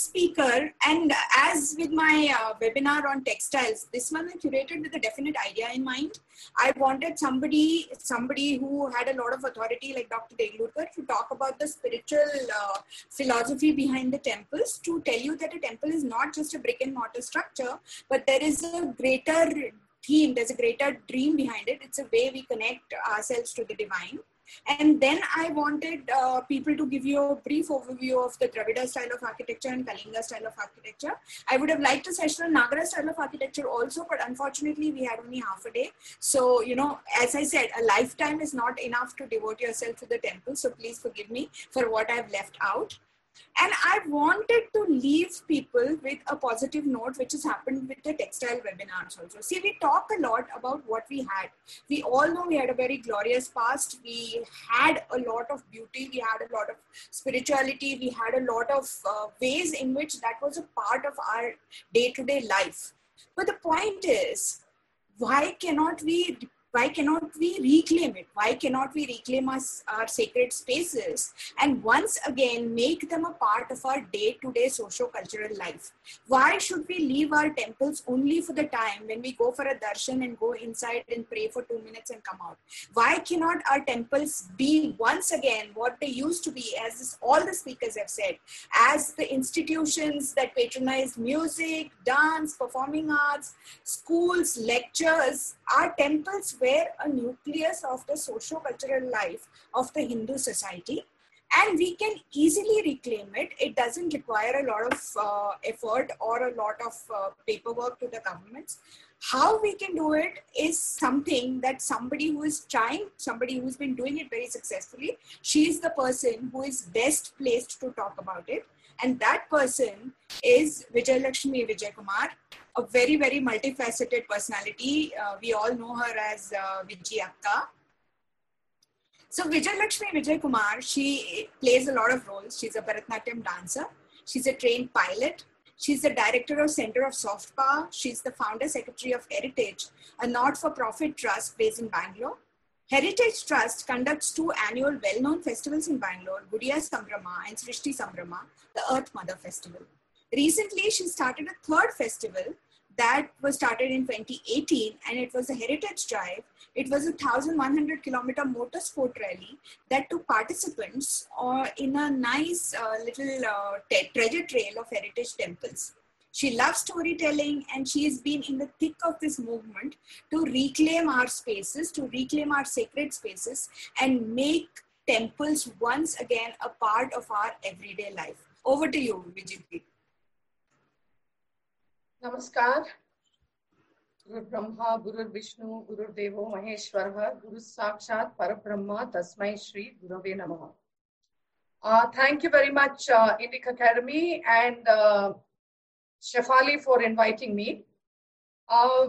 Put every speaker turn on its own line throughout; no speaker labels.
speaker, and as with my uh, webinar on textiles, this one I curated with a definite idea in mind. I wanted somebody, somebody who had a lot of authority, like Dr. Deglurkar, to talk about the spiritual uh, philosophy behind the temples. To tell you that a temple is not just a brick and mortar structure, but there is a greater theme. There's a greater dream behind it. It's a way we connect ourselves to the divine and then I wanted uh, people to give you a brief overview of the Dravida style of architecture and Kalinga style of architecture. I would have liked a session on Nagara style of architecture also, but unfortunately we had only half a day. So, you know, as I said, a lifetime is not enough to devote yourself to the temple. So please forgive me for what I've left out. And I wanted to leave people with a positive note, which has happened with the textile webinars also. See, we talk a lot about what we had. We all know we had a very glorious past. We had a lot of beauty. We had a lot of spirituality. We had a lot of uh, ways in which that was a part of our day to day life. But the point is, why cannot we why cannot we reclaim it? Why cannot we reclaim our sacred spaces? And once again make them a part of our day-to-day socio-cultural life. Why should we leave our temples only for the time when we go for a darshan and go inside and pray for two minutes and come out? Why cannot our temples be once again what they used to be as this, all the speakers have said as the institutions that patronize music dance performing arts schools lectures? Our temples were a nucleus of the socio-cultural life of the Hindu society and we can easily reclaim it. It doesn't require a lot of uh, effort or a lot of uh, paperwork to the governments. How we can do it is something that somebody who is trying, somebody who's been doing it very successfully, she is the person who is best placed to talk about it. And that person is Vijay Lakshmi Vijay Kumar, a very, very multifaceted personality. Uh, we all know her as uh, Vijay Akka. So Vijay Lakshmi Vijay Kumar, she plays a lot of roles. She's a Bharatanatyam dancer. She's a trained pilot. She's the director of Center of Soft Power. She's the founder secretary of Heritage, a not-for-profit trust based in Bangalore. Heritage Trust conducts two annual well-known festivals in Bangalore, Gudiya Sambrama and Srishti Sambrama, the Earth Mother Festival. Recently, she started a third festival that was started in 2018 and it was a heritage drive. It was a 1100 kilometer motorsport rally that took participants uh, in a nice uh, little uh, treasure trail of heritage temples. She loves storytelling and she has been in the thick of this movement to reclaim our spaces, to reclaim our sacred spaces and make temples once again a part of our everyday life. Over to you, Vijay.
नमस्कार गुरु ब्रह्मा गुरु विष्णु गुरुदेवो महेश्वर गुरु साक्षात पर ब्रह्म तस्मै श्री गुरवे नमः uh, thank you very much uh, Indic Academy and uh, Shefali for inviting me uh,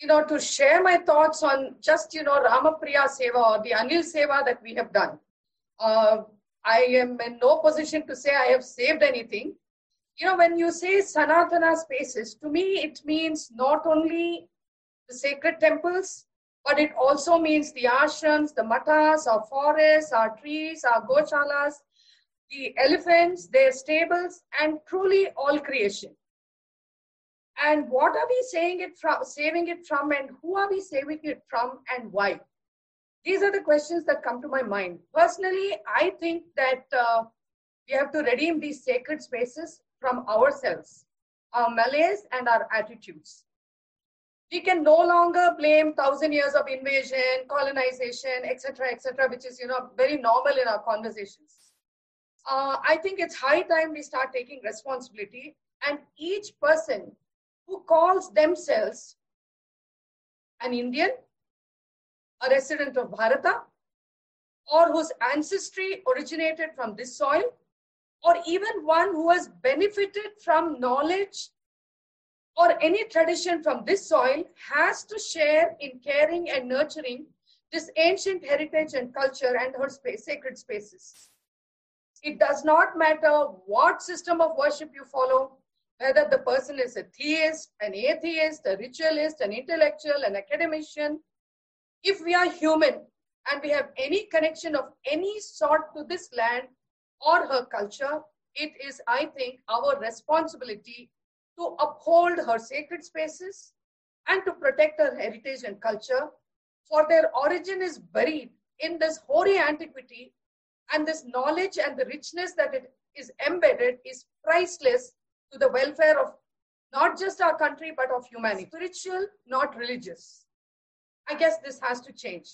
you know to share my thoughts on just you know Ramapriya Seva or the Anil Seva that we have done uh, I am in no position to say I have saved anything you know, when you say Sanatana spaces, to me it means not only the sacred temples, but it also means the ashrams, the matas, our forests, our trees, our goshalas, the elephants, their stables, and truly all creation. And what are we saying it from, saving it from, and who are we saving it from, and why? These are the questions that come to my mind. Personally, I think that uh, we have to redeem these sacred spaces from ourselves, our malaise and our attitudes. We can no longer blame thousand years of invasion, colonization, etc., etc., which is you know very normal in our conversations. Uh, I think it's high time we start taking responsibility, and each person who calls themselves an Indian, a resident of Bharata, or whose ancestry originated from this soil, or even one who has benefited from knowledge or any tradition from this soil has to share in caring and nurturing this ancient heritage and culture and her space, sacred spaces. It does not matter what system of worship you follow, whether the person is a theist, an atheist, a ritualist, an intellectual, an academician. If we are human and we have any connection of any sort to this land, or her culture, it is, I think, our responsibility to uphold her sacred spaces and to protect her heritage and culture, for their origin is buried in this hoary antiquity, and this knowledge and the richness that it is embedded is priceless to the welfare of not just our country but of humanity. Spiritual, not religious. I guess this has to change.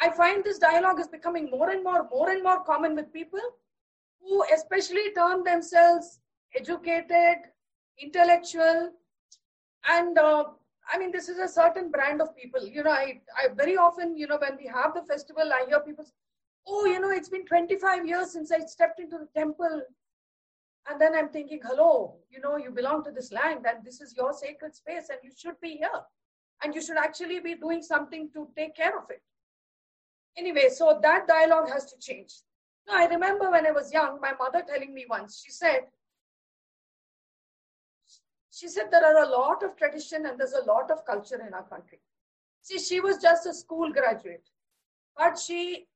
I find this dialogue is becoming more and more, more and more common with people who especially term themselves educated, intellectual, and uh, I mean, this is a certain brand of people. You know, I, I very often, you know, when we have the festival, I hear people say, oh, you know, it's been 25 years since I stepped into the temple. And then I'm thinking, hello, you know, you belong to this land and this is your sacred space and you should be here. And you should actually be doing something to take care of it. Anyway, so that dialogue has to change. Now, I remember when I was young, my mother telling me once, she said, she said there are a lot of tradition and there's a lot of culture in our country. See, she was just a school graduate, but she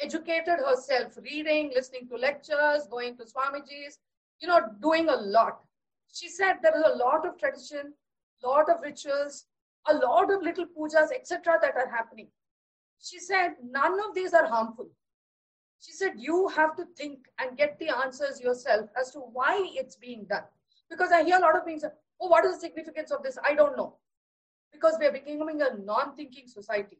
educated herself, reading, listening to lectures, going to Swamiji's, you know, doing a lot. She said there is a lot of tradition, lot of rituals, a lot of little pujas, etc., that are happening. She said none of these are harmful. She said you have to think and get the answers yourself as to why it's being done. Because I hear a lot of things, oh, what is the significance of this? I don't know. Because we are becoming a non thinking society.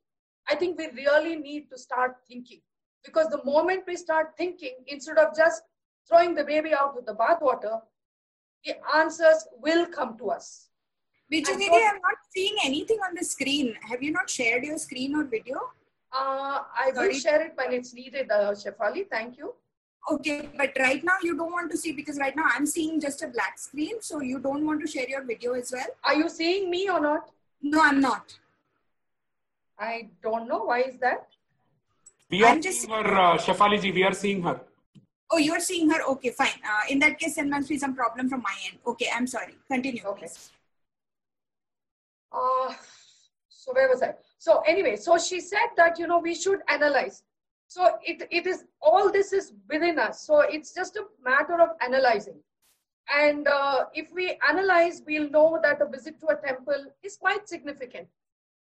I think we really need to start thinking. Because the moment we start thinking, instead of just throwing the baby out with the bathwater, the answers will come to us.
Vijay, so, I'm not seeing anything on the screen. Have you not shared your screen or video?
Uh, I Sorry. will share it when it's needed, uh, Shefali. Thank you.
Okay, but right now you don't want to see because right now I'm seeing just a black screen. So you don't want to share your video as well?
Are you seeing me or not?
No, I'm not.
I don't know. Why is that?
We are I'm just... seeing her, uh, Shefali ji. We are seeing her.
Oh, you're seeing her. Okay, fine. Uh, in that case, there must be some problem from my end. Okay, I'm sorry. Continue. Okay.
Uh, so where was I? So anyway, so she said that you know we should analyze. So it, it is all this is within us. So it's just a matter of analyzing. And uh, if we analyze, we'll know that a visit to a temple is quite significant.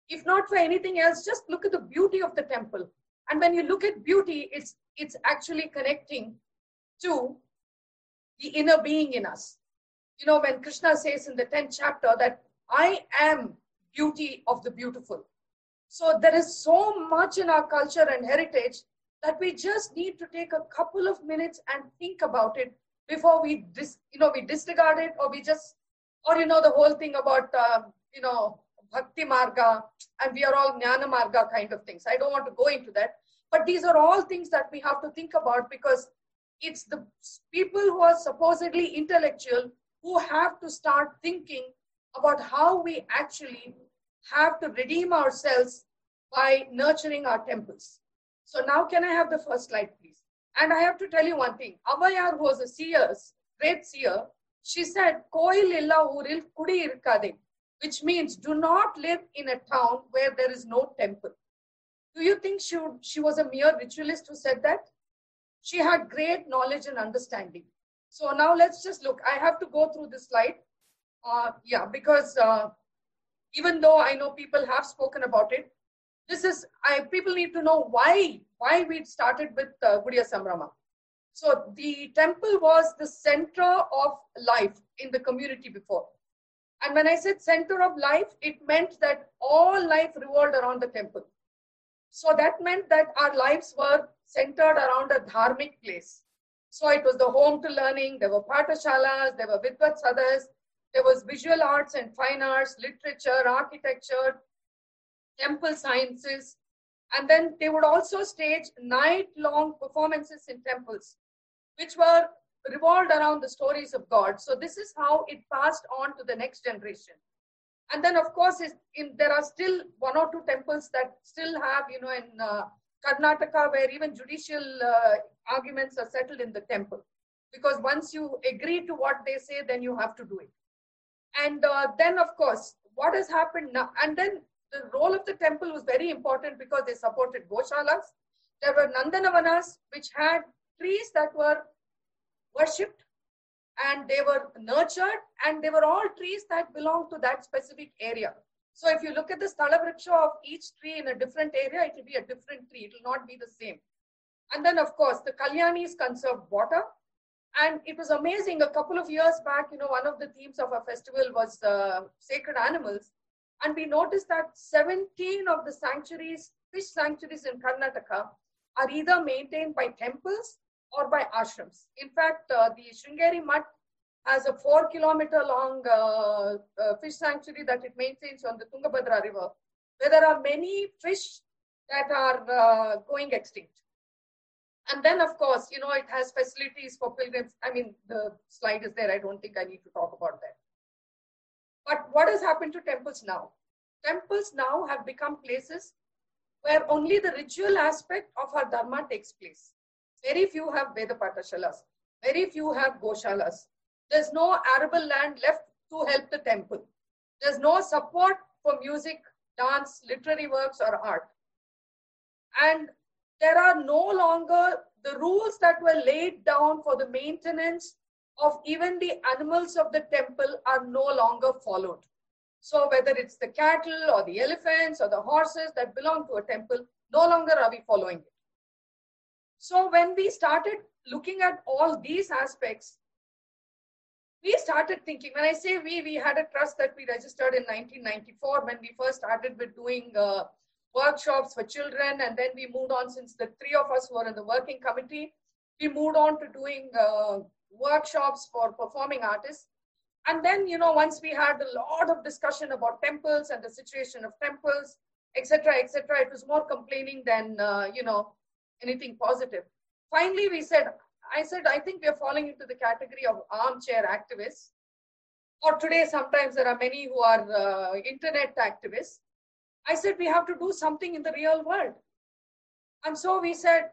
If not for anything else, just look at the beauty of the temple. And when you look at beauty, it's it's actually connecting to the inner being in us. You know, when Krishna says in the 10th chapter that I am beauty of the beautiful. So there is so much in our culture and heritage that we just need to take a couple of minutes and think about it before we dis, you know we disregard it or we just or you know the whole thing about uh, you know bhakti marga and we are all jnana marga kind of things. I don't want to go into that. But these are all things that we have to think about because it's the people who are supposedly intellectual who have to start thinking about how we actually have to redeem ourselves by nurturing our temples so now can I have the first slide, please? And I have to tell you one thing. Avvaiyar, who was a seer, great seer, she said, Koil illa uril kudi irkade, which means do not live in a town where there is no temple. Do you think she, would, she was a mere ritualist who said that? She had great knowledge and understanding. So now let's just look. I have to go through this slide. Uh, yeah, because uh, even though I know people have spoken about it, this is I, people need to know why why we started with uh, Gudiya Sambrama. So the temple was the center of life in the community before. And when I said center of life, it meant that all life revolved around the temple. So that meant that our lives were centered around a dharmic place. So it was the home to learning, there were patashalas, there were vidvat sabhas, there was visual arts and fine arts, literature, architecture, temple sciences, and then they would also stage night-long performances in temples, which were revolved around the stories of God. So this is how it passed on to the next generation. And then, of course, in, there are still one or two temples that still have, you know, in uh, Karnataka, where even judicial uh, arguments are settled in the temple. Because once you agree to what they say, then you have to do it. And uh, then, of course, what has happened now? And then the role of the temple was very important because they supported Goshalas. There were Nandanavanas, which had trees that were worshipped and they were nurtured and they were all trees that belonged to that specific area. So if you look at the Sthala of each tree in a different area, it will be a different tree. It will not be the same. And then, of course, the Kalyanis conserve water. And it was amazing. A couple of years back, you know, one of the themes of our festival was uh, sacred animals. And we noticed that 17 of the sanctuaries, fish sanctuaries in Karnataka, are either maintained by temples or by ashrams. In fact, uh, the Sringeri Mutt has a four kilometer long uh, uh, fish sanctuary that it maintains on the Tungabhadra River, where there are many fish that are uh, going extinct. And then, of course, you know, it has facilities for pilgrims. I mean, the slide is there. I don't think I need to talk about that. But what has happened to temples now? Temples now have become places where only the ritual aspect of our dharma takes place. Very few have Veda Patashalas. Very few have Goshalas. There's no arable land left to help the temple. There's no support for music, dance, literary works, or art. And there are no longer the rules that were laid down for the maintenance of even the animals of the temple are no longer followed. So whether it's the cattle or the elephants or the horses that belong to a temple, no longer are we following it. So when we started looking at all these aspects, we started thinking, when I say we, we had a trust that we registered in 1994 when we first started with doing uh, workshops for children. And then we moved on since the three of us were in the working committee, we moved on to doing uh, workshops for performing artists. And then, you know, once we had a lot of discussion about temples and the situation of temples, etc., etc., it was more complaining than, uh, you know, anything positive. Finally, we said, I said, I think we are falling into the category of armchair activists. Or today, sometimes there are many who are uh, internet activists. I said, we have to do something in the real world. And so we said,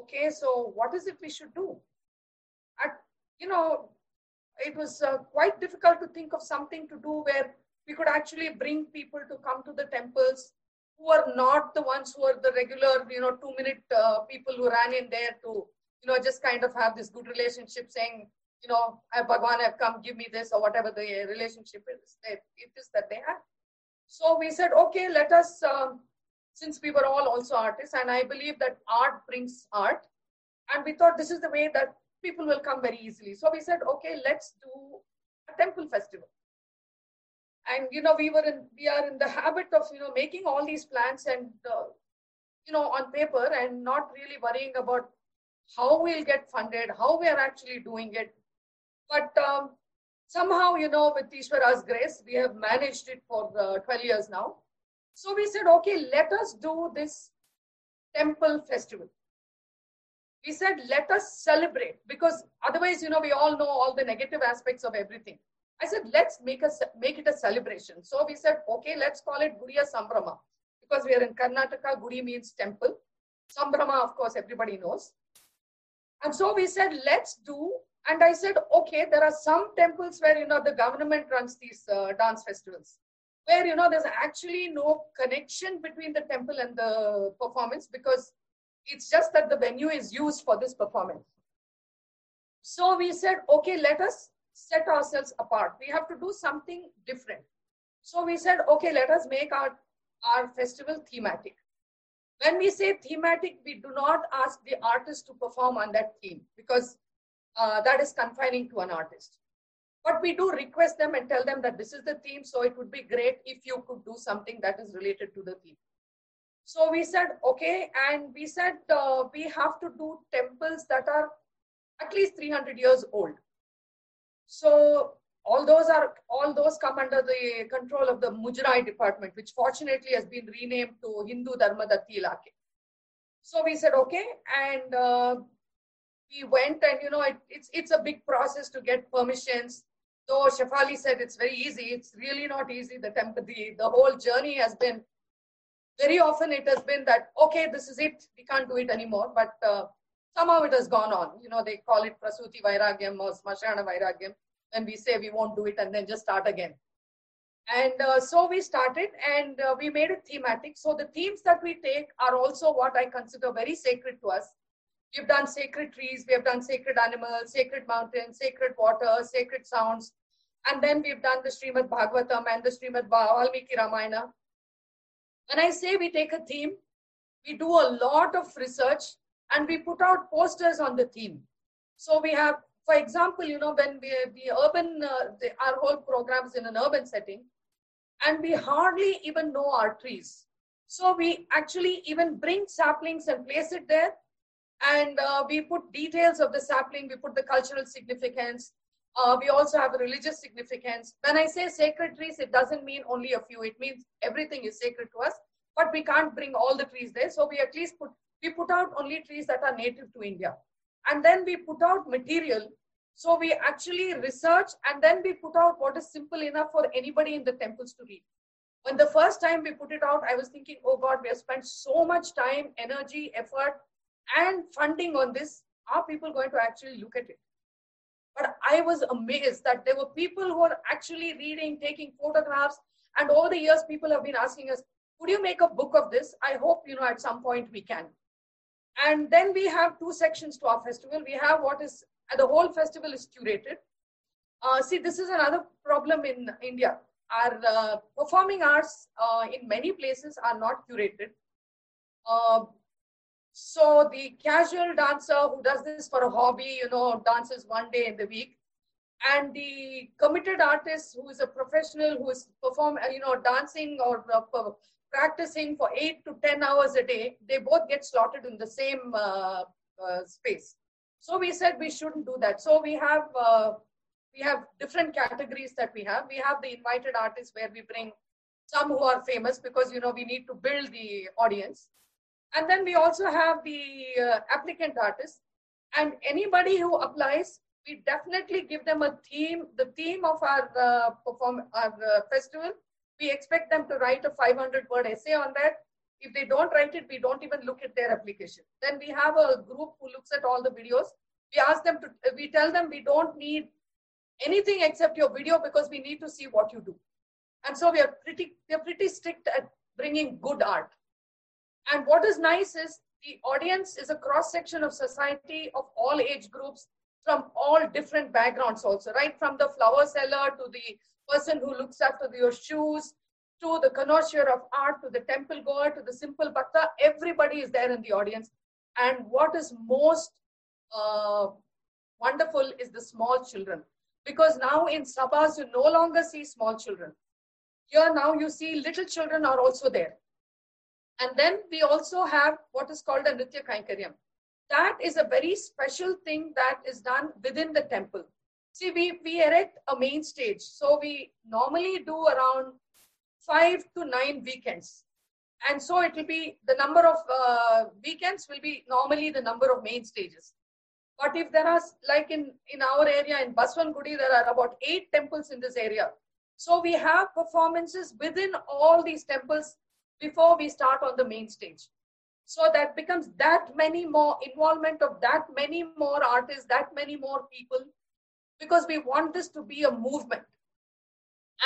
okay, so what is it we should do? You know, it was uh, quite difficult to think of something to do where we could actually bring people to come to the temples who are not the ones who are the regular, you know, two minute uh, people who ran in there to, you know, just kind of have this good relationship saying, you know, Bhagwan, I've come, give me this or whatever the relationship is, it is that they have. So we said, okay, let us, um, since we were all also artists, and I believe that art brings art, and we thought this is the way that people will come very easily. So we said, okay, let's do a temple festival. And you know, we were in, we are in the habit of you know making all these plans and uh, you know on paper and not really worrying about how we'll get funded, how we are actually doing it. But um, somehow, you know, with Ishwara's grace, we have managed it for uh, 12 years now. So we said, okay, let us do this temple festival. We said, let us celebrate because otherwise, you know, we all know all the negative aspects of everything. I said, let's make, a, make it a celebration. So we said, okay, let's call it Gudiya Sambrama because we are in Karnataka. Gudi means temple. Sambrama, of course, everybody knows. And so we said, let's do and I said, okay, there are some temples where, you know, the government runs these uh, dance festivals, where, you know, there's actually no connection between the temple and the performance because it's just that the venue is used for this performance. So we said, okay, let us set ourselves apart. We have to do something different. So we said, okay, let us make our, our festival thematic. When we say thematic, we do not ask the artist to perform on that theme because uh, that is confining to an artist. But we do request them and tell them that this is the theme, so it would be great if you could do something that is related to the theme. So we said, okay, and we said uh, we have to do temples that are at least 300 years old. So all those are all those come under the control of the Muzrai department, which fortunately has been renamed to Hindu Dharma Datti Ilake. So we said, okay, and uh, we went and you know it, it's it's a big process to get permissions. Though shefali said it's very easy it's really not easy. The the, the whole journey has been very often it has been that okay this is it we can't do it anymore. But uh, somehow it has gone on. You know they call it prasuti vairagyam or smashana vairagyam. And we say we won't do it and then just start again. And uh, so we started and uh, we made it thematic. So the themes that we take are also what i consider very sacred to us We've done sacred trees, we have done sacred animals, sacred mountains, sacred water, sacred sounds. And then we've done the Srimad Bhagavatam and the Srimad Valmiki Ramayana. When I say we take a theme, we do a lot of research and we put out posters on the theme. So we have, for example, you know, when we, the urban, uh, the, our whole program is in an urban setting, and we hardly even know our trees. So we actually even bring saplings and place it there. And uh, we put details of the sapling, we put the cultural significance. Uh, we also have a religious significance. When I say sacred trees, it doesn't mean only a few. It means everything is sacred to us, but we can't bring all the trees there. So we at least put, we put out only trees that are native to India. And then we put out material. So we actually research and then we put out what is simple enough for anybody in the temples to read. When the first time we put it out, I was thinking, oh God, we have spent so much time, energy, effort, and funding on this. Are people going to actually look at it? But I was amazed that there were people who are actually reading, taking photographs. And over the years, people have been asking us, could you make a book of this? I hope, you know, at some point we can. And then we have two sections to our festival. We have what is, the whole festival is curated. Uh, see, this is another problem in India. Our uh, performing arts uh, in many places are not curated. Uh, so the casual dancer who does this for a hobby, you know, dances one day in the week, and the committed artist who is a professional who is perform, you know, dancing or uh, practicing for eight to 10 hours a day, they both get slotted in the same uh, uh, space. So we said we shouldn't do that. So we have uh, we have different categories that we have. We have the invited artists where we bring some who are famous because you know we need to build the audience, and then we also have the uh, applicant artists. And anybody who applies, we definitely give them a theme. The theme of our uh, perform our uh, festival we expect them to write a 500 word essay on that. If they don't write it, we don't even look at their application. Then we have a group who looks at all the videos. We ask them to, we tell them we don't need anything except your video because we need to see what you do. And so we are pretty, we are pretty strict at bringing good art. And what is nice is the audience is a cross section of society of all age groups from all different backgrounds also, right? From the flower seller to the person who looks after your shoes, to the connoisseur of art, to the temple goer, to the simple bhakta, everybody is there in the audience. And what is most uh, wonderful is the small children. Because now in sabhas, you no longer see small children. Here now you see little children are also there. And then we also have what is called a Nritya Kainkaryam. That is a very special thing that is done within the temple. See, we, we erect a main stage. So we normally do around five to nine weekends. And so it will be the number of uh, weekends will be normally the number of main stages. But if there are, like in, in our area in Basavanagudi, there are about eight temples in this area. So we have performances within all these temples before we start on the main stage. So that becomes that many more involvement of that many more artists, that many more people because we want this to be a movement.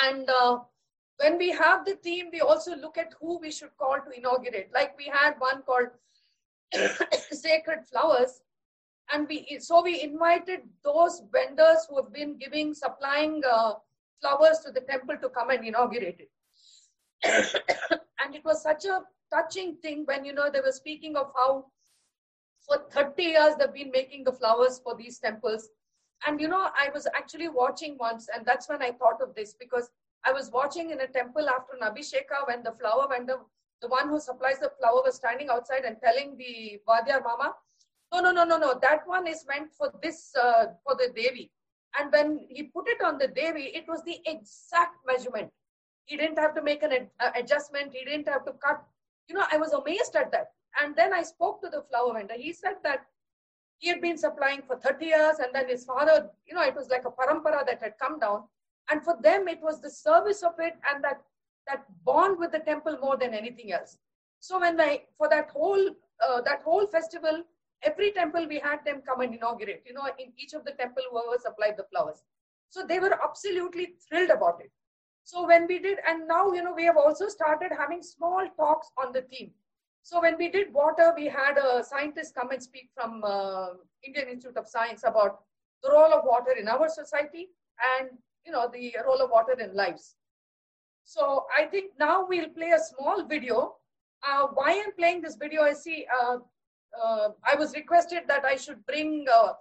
And uh, when we have the theme, we also look at who we should call to inaugurate. Like we had one called Sacred Flowers. And we so we invited those vendors who have been giving, supplying uh, flowers to the temple to come and inaugurate it. and it was such a touching thing when you know they were speaking of how for 30 years they've been making the flowers for these temples and you know, I was actually watching once, and that's when I thought of this because I was watching in a temple after Nabhisheka when the flower vendor, the one who supplies the flower, was standing outside and telling the Vadyar Mama, no, no, no, no, no, that one is meant for this, uh, for the Devi. And when he put it on the Devi, it was the exact measurement. He didn't have to make an ad- uh, adjustment. He didn't have to cut. You know, I was amazed at that. And then I spoke to the flower vendor. He said that he had been supplying for 30 years and then his father, you know, it was like a parampara that had come down. And for them, it was the service of it and that, that bond with the temple more than anything else. So when I, for that whole, uh, that whole festival, every temple we had them come and inaugurate, you know, in each of the temple, whoever supplied the flowers. So they were absolutely thrilled about it. So when we did, and now, you know, we have also started having small talks on the theme. So when we did water, we had a scientist come and speak from uh, Indian Institute of Science about the role of water in our society and you know the role of water in lives. So I think now we'll play a small video. Uh, why I'm playing this video, I see uh, uh I was requested that I should bring uh,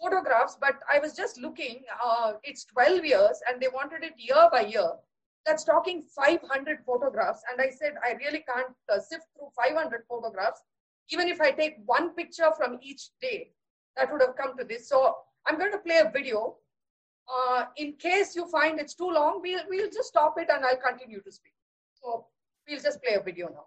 photographs, but I was just looking. Uh, it's 12 years, and they wanted it year by year. That's talking 500 photographs, and I said I really can't sift through 500 photographs. Even if I take one picture from each day, that would have come to this. So I'm going to play a video uh, in case you find it's too long, we'll, we'll just stop it and I'll continue to speak. So we'll just play a video now.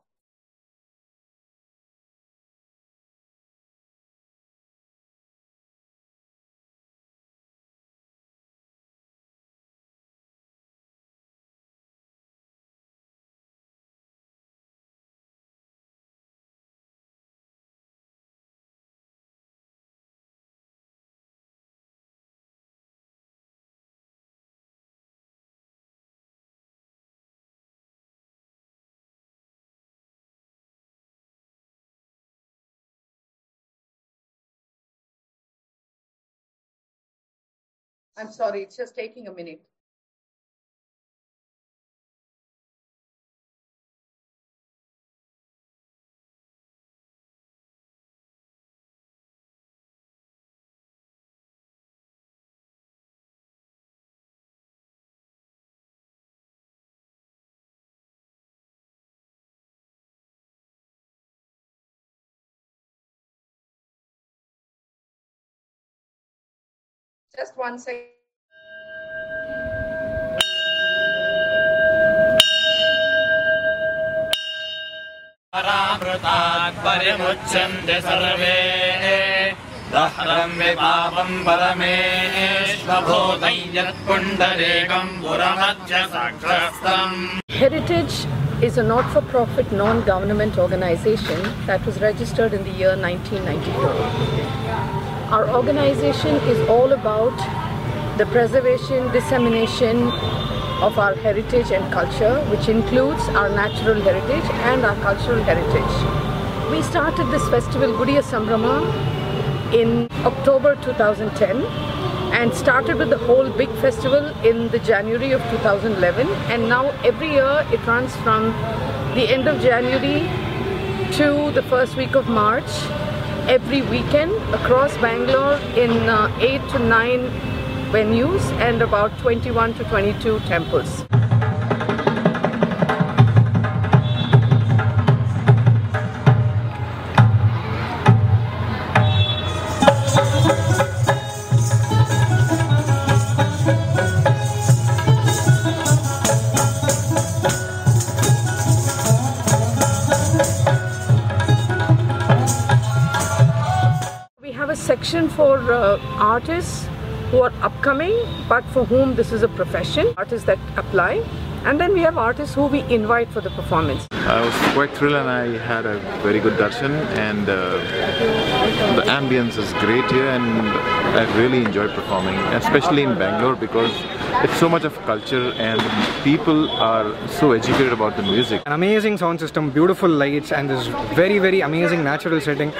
I'm sorry, it's just taking a minute. Just one second.
परामृतात् परिमुच्यन्ते survey दह्रम् विपापम् परमेष्वभूतम् यत्पुण्डरीकम् पुरमध्य सक्रस्तम्
Heritage is a not-for-profit non-government organization that was registered in the year 1994. Our organization is all about the preservation, dissemination of our heritage and culture, which includes our natural heritage and our cultural heritage. We started this festival, Gudiya Sambrama, in October 2010 and started with the whole big festival in the January of 2011 and now every year it runs from the end of January to the first week of March every weekend across Bangalore in uh, 8 to 9 venues and about 21 to 22 temples. Section for uh, artists who are upcoming but for whom this is a profession, artists that apply. And then we have artists who we invite for the performance.
I was quite thrilled and I had a very good darshan and uh, the ambience is great here and I really enjoyed performing, especially in Bangalore because it's so much of culture and people are so educated about the music.
An amazing sound system, beautiful lights and this very very amazing natural setting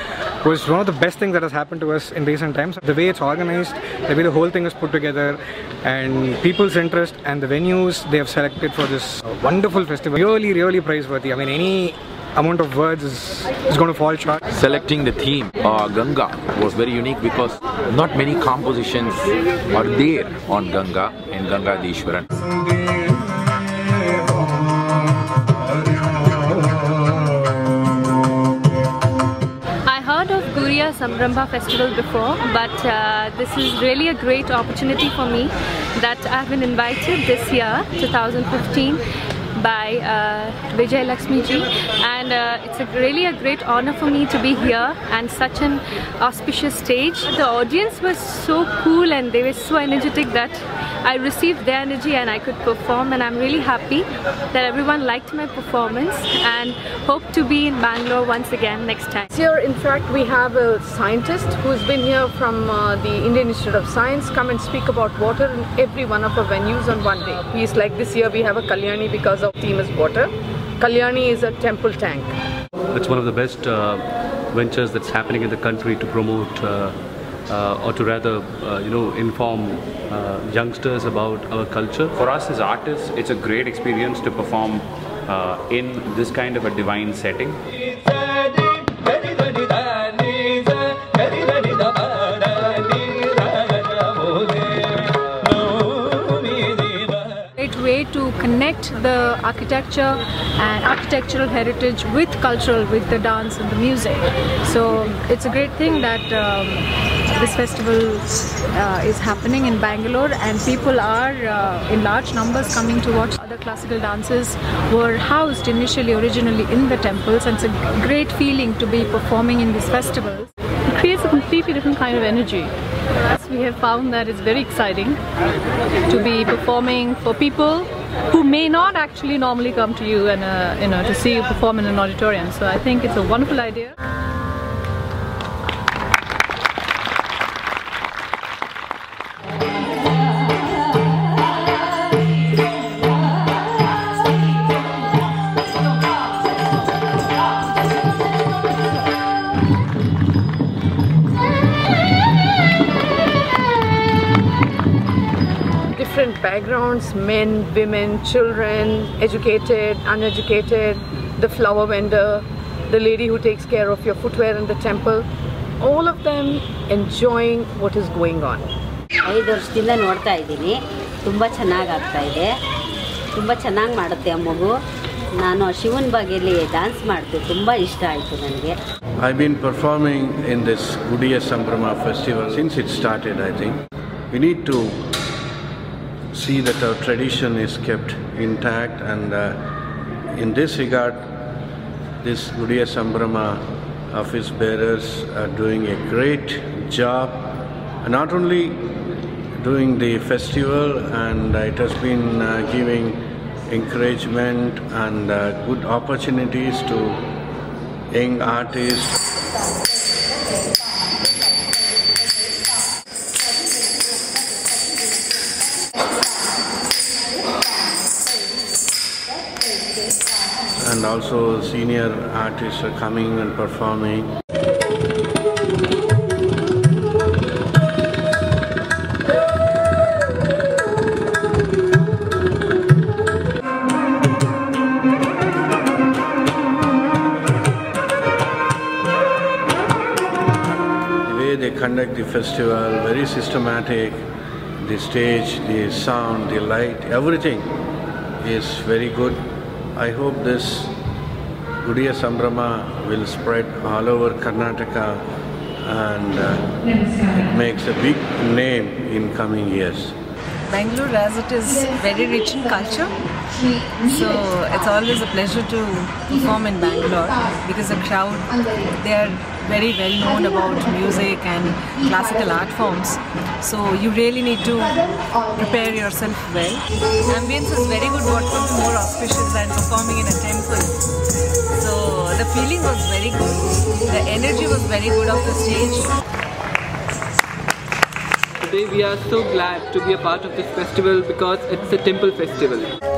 was one of the best things that has happened to us in recent times. The way it's organized, the way the whole thing is put together and people's interest and the venues they have selected for this wonderful festival really really praiseworthy. I mean any amount of words is, is going to fall short.
Selecting the theme, uh, Ganga, was very unique because not many compositions are there on Ganga and Ganga Dishwaran.
Of Gudiya festival before, but uh, this is really a great opportunity for me that I've been invited this year, 2015, by uh, Vijay Lakshmi ji and uh, it's a really a great honor for me to be here and such an auspicious stage. The audience was so cool and they were so energetic that I received their energy and I could perform and I'm really happy that everyone liked my performance and hope to be in Bangalore once again next time.
Here in fact we have a scientist who's been here from uh, the Indian Institute of Science come and speak about water in every one of our venues on one day. He's like this year we have a Kalyani because of theme is water. Kalyani is a temple tank.
it's one of the best uh, ventures that's happening in the country to promote uh, uh, or to rather, uh, you know, inform uh, youngsters about our culture.
For us as artists, it's a great experience to perform uh, in this kind of a divine setting.
Connect the architecture and architectural heritage with cultural, with the dance and the music. So it's a great thing that um, this festival uh, is happening in Bangalore and people are uh, in large numbers coming to watch. Other classical dances were housed initially, originally in the temples and it's a great feeling to be performing in these festivals. It creates a completely different kind of energy. We have found that it's very exciting to be performing for people who may not actually normally come to you and uh, you know to see you perform in an auditorium. So I think it's a wonderful idea.
Backgrounds men, women, children, educated, uneducated, the flower vendor, the lady who takes care of your footwear in the temple. All of them enjoying what is going on.
ಐದು ವರ್ಷದಿಂದ ನೋಡ್ತಾ ಇದ್ದೀನಿ ತುಂಬ ಚೆನ್ನಾಗಿ ಆಗ್ತಾ ಇದೆ ತುಂಬ ಚೆನ್ನಾಗಿ ಮಾಡುತ್ತೆ ಆ ಮಗು ನಾನು ಶಿವನ್ ಬಗೆಯಲ್ಲಿ ಡ್ಯಾನ್ಸ್ ಮಾಡ್ತೀನಿ ತುಂಬ ಇಷ್ಟ ಆಯಿತು ನನಗೆ
I been performing in this ಗುಡಿಯ Sambrama festival since it started, I think. We need to see that our tradition is kept intact, and uh, in this regard, this Gudiya Sambrama office bearers are doing a great job, not only doing the festival, and it has been uh, giving encouragement and uh, good opportunities to young artists. Also senior artists are coming and performing. The way they conduct the festival, very systematic. The stage, the sound, the light, everything is very good. I hope this Gudiya Sambrama will spread all over Karnataka and uh, it makes a big name in coming years.
Bangalore as it is very rich in culture. So it's always a pleasure to perform in Bangalore because the crowd they are very well known about music and classical art forms. So you really need to prepare yourself well. Ambience is very good what could be more auspicious than performing in a temple. So the feeling was very good. The energy was very good of the stage.
Today we are so glad to be a part of this festival because it's a temple festival.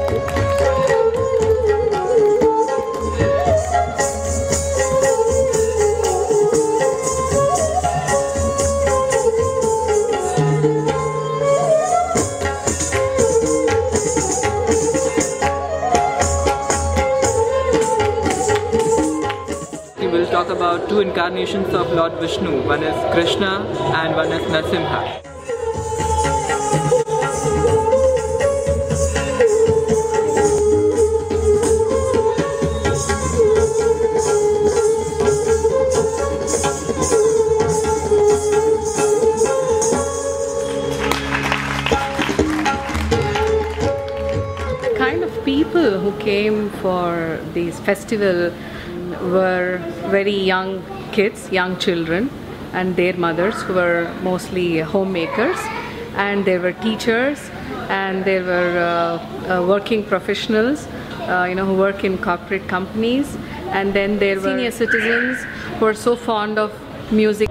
About two incarnations of Lord Vishnu. One is Krishna and one is
of people who came for this festival were very young kids, young children, and their mothers who were mostly homemakers, and there were teachers, and there were uh, uh, working professionals, uh, you know, who work in corporate companies, and then there were senior citizens. who are so fond of music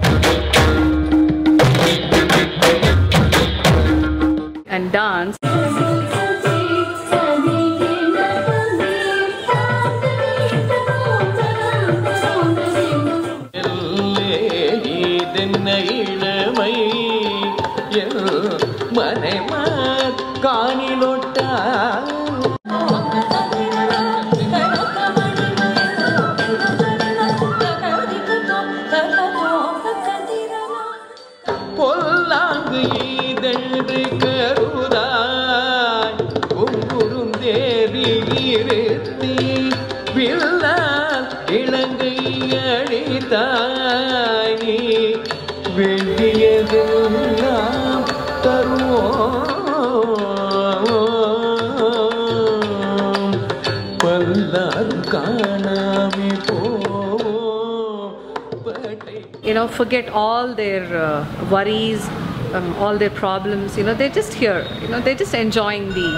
forget all their uh, worries, um, all their problems. You know, they're just here. You know, they're just enjoying the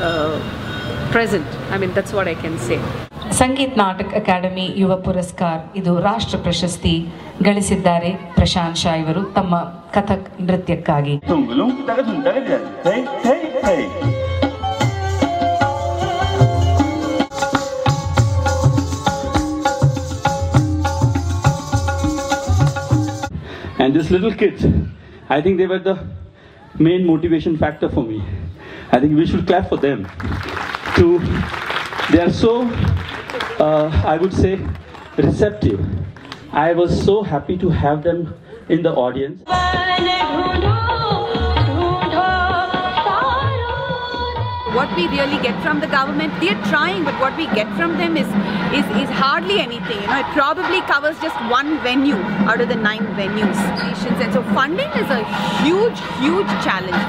uh, present. I mean, that's what I can say.
Sangeet Natak Akademi Yuva Puraskar ಇದು ರಾಷ್ಟ್ರ ಪ್ರಶಸ್ತಿ ಗಳಿಸಿದ್ದಾರೆ ಪ್ರಶಾಂತ್ ಶಾ ಇವರು ತಮ್ಮ Kathak ನೃತ್ಯಕ್ಕಾಗಿ
And these little kids, I think they were the main motivation factor for me. I think we should clap for them. To, they are so, uh, I would say, receptive. I was so happy to have them in the audience.
What we really get from the government. They're trying but what we get from them is is, is hardly anything. You know it probably covers just one venue out of the nine venues and so funding is a huge huge challenge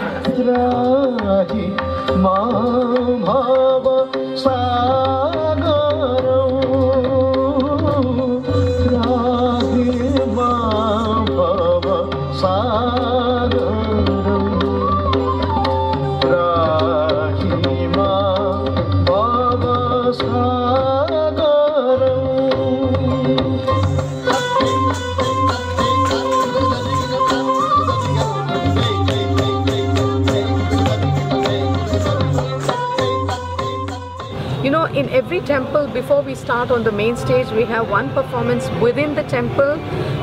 every temple, before we start on the main stage, we have one performance within the temple,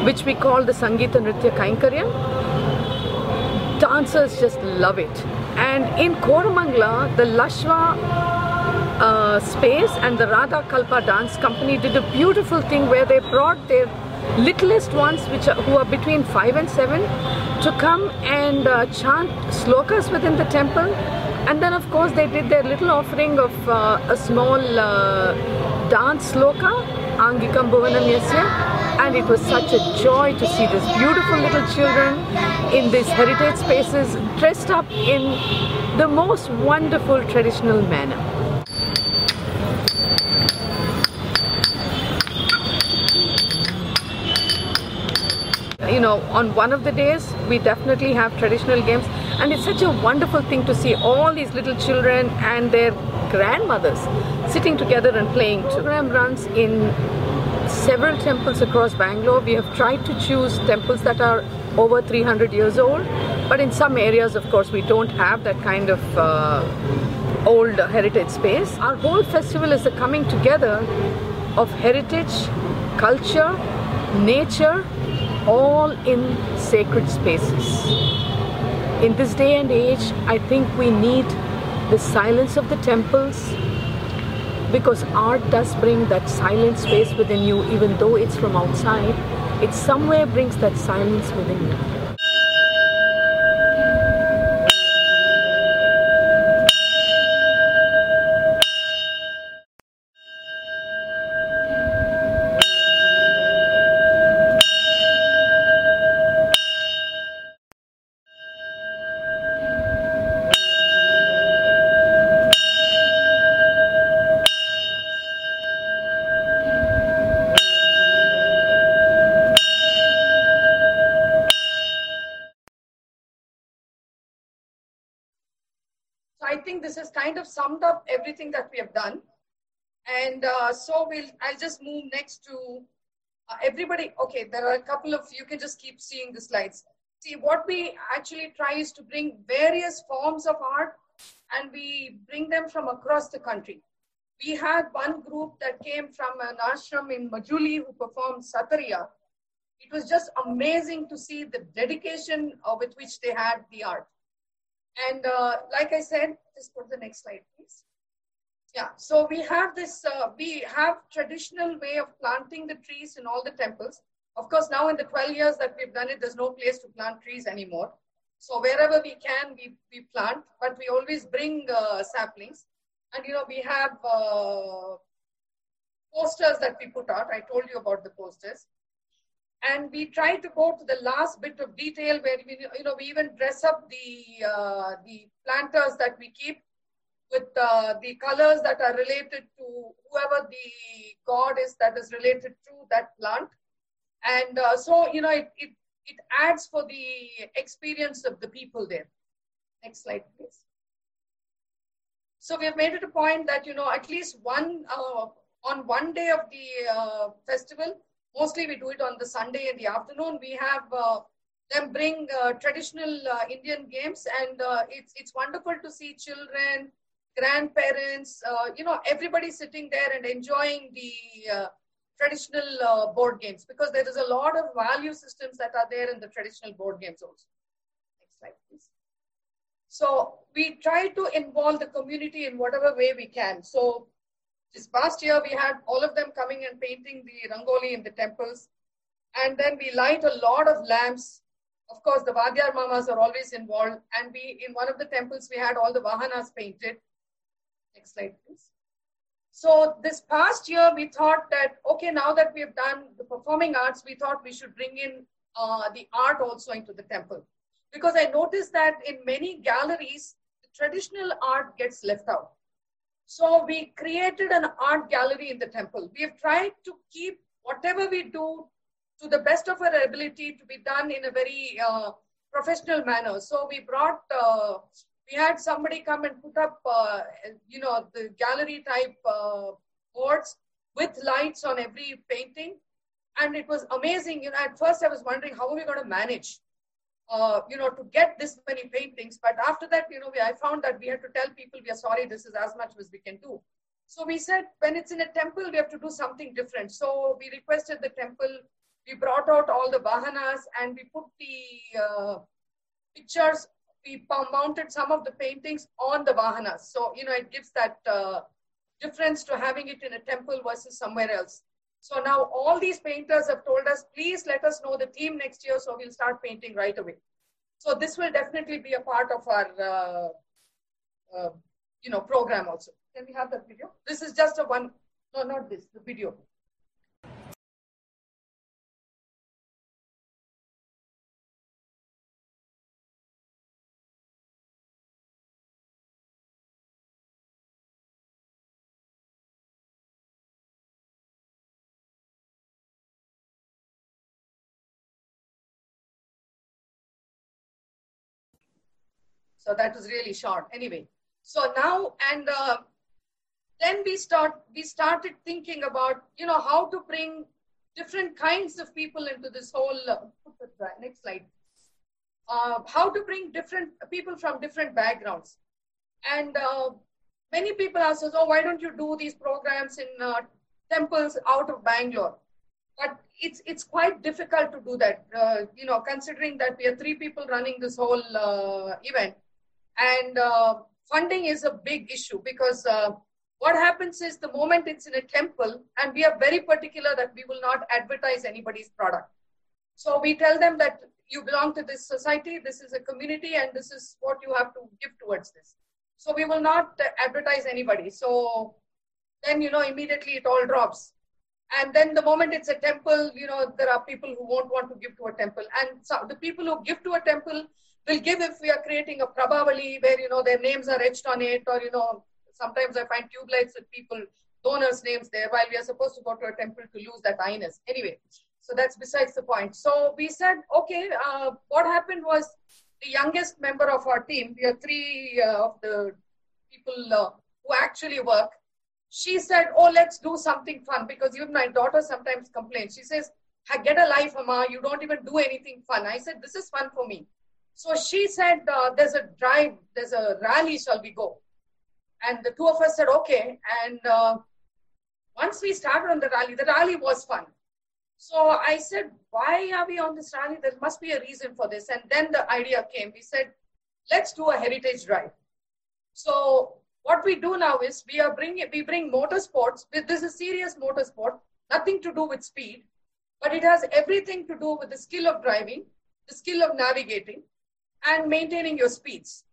which we call the Sangeeta Nritya Kainkaryam. Dancers just love it. And in Koramangala, the Lashwa uh, space and the Radha Kalpa Dance Company did a beautiful thing where they brought their littlest ones, which are, who are between five and seven, to come and uh, chant slokas within the temple. And then, of course, they did their little offering of uh, a small uh, dance sloka, Angikam Bhuvanam Yasya. And it was such a joy to see these beautiful little children in these heritage spaces dressed up in the most wonderful traditional manner. you know, on one of the days, we definitely have traditional games, and it's such a wonderful thing to see all these little children and their grandmothers sitting together and playing. The program runs in several temples across Bangalore. We have tried to choose temples that are over 300 years old, but in some areas, of course, we don't have that kind of uh, old heritage space. Our whole festival is a coming together of heritage, culture, nature, all in sacred spaces. In this day and age, I think we need the silence of the temples because art does bring that silent space within you, even though it's from outside. It somewhere brings that silence within you.
Think this has kind of summed up everything that we have done. And uh, so we'll, I'll just move next to uh, everybody. Okay, there are a couple of, you can just keep seeing the slides. See, what we actually try is to bring various forms of art and we bring them from across the country. We had one group that came from an ashram in Majuli who performed Sattriya. It was just amazing to see the dedication uh, with which they had the art. And uh, like I said, just put the next slide, please. Yeah, so we have this, uh, we have traditional way of planting the trees in all the temples. Of course, now in the 12 years that we've done it, there's no place to plant trees anymore. So wherever we can, we, we plant, but we always bring uh, saplings. And, you know, we have uh, posters that we put out. I told you about the posters. And we try to go to the last bit of detail where we, you know, we even dress up the, uh, the planters that we keep with uh, the colors that are related to whoever the god is that is related to that plant. And uh, so, you know, it, it, it adds for the experience of the people there. Next slide, please. So we have made it a point that, you know, at least one, uh, on one day of the uh, festival, mostly we do it on the Sunday in the afternoon, we have uh, them bring uh, traditional uh, Indian games and uh, it's, it's wonderful to see children, grandparents, you know, everybody sitting there and enjoying the traditional board games because there is a lot of value systems that are there in the traditional board games also. Next slide, please. So we try to involve the community in whatever way we can. So this past year, we had all of them coming and painting the rangoli in the temples. And then we light a lot of lamps. Of course, the Vadyar Mamas are always involved. And we, in one of the temples, we had all the Vahanas painted. Next slide, please. So this past year, we thought that, okay, now that we have done the performing arts, we thought we should bring in uh, the art also into the temple. Because I noticed that in many galleries, traditional art gets left out. So we created an art gallery in the temple. We have tried to keep whatever we do to the best of our ability to be done in a very uh, professional manner. So we brought, uh, we had somebody come and put up, uh, you know, the gallery type uh, boards with lights on every painting. And it was amazing. You know, at first I was wondering how are we going to manage? uh, you know, to get this many paintings. But after that, you know, we, I found that we had to tell people we are sorry, this is as much as we can do. So we said when it's in a temple, we have to do something different. So we requested the temple, we brought out all the vahanas and we put the uh, pictures, we mounted some of the paintings on the vahanas. So, you know, it gives that uh, difference to having it in a temple versus somewhere else. So now all these painters have told us, please let us know the theme next year so we'll start painting right away. So this will definitely be a part of our, uh, uh, you know, program also. Can we have that video? This is just a one, no, not this, the video. So that was really short. Anyway, so now and uh, then we start we started thinking about you know how to bring different kinds of people into this whole. Uh, next slide. Uh, how to bring different people from different backgrounds, and uh, many people ask us, "Oh, why don't you do these programs in uh, temples out of Bangalore?" But it's it's quite difficult to do that. Uh, you know, considering that we are three people running this whole event and uh, funding is a big issue because uh, what happens is the moment it's in a temple, and we are very particular that we will not advertise anybody's product. So we tell them that you belong to this society, this is a community, and this is what you have to give towards this. So we will not advertise anybody. So then, you know, immediately it all drops. And then the moment it's a temple, you know, there are people who won't want to give to a temple. And so the people who give to a temple will give if we are creating a prabhavali where, you know, their names are etched on it or, you know, sometimes I find tube lights with people, donors' names there while we are supposed to go to a temple to lose that I-ness. Anyway, so that's besides the point. So we said, okay, uh, what happened was the youngest member of our team, we are three uh, of the people uh, who actually work, she said, oh, let's do something fun because even my daughter sometimes complains. She says, I get a life, Amma, you don't even do anything fun. I said, this is fun for me. So she said, uh, there's a drive, there's a rally, shall we go? And the two of us said, okay. And uh, once we started on the rally, the rally was fun. So I said, why are we on this rally? There must be a reason for this. And then the idea came. We said, let's do a heritage drive. So what we do now is we are bringing, we bring motorsports. This is serious motorsport, nothing to do with speed, but it has everything to do with the skill of driving, the skill of navigating, and maintaining your speeds.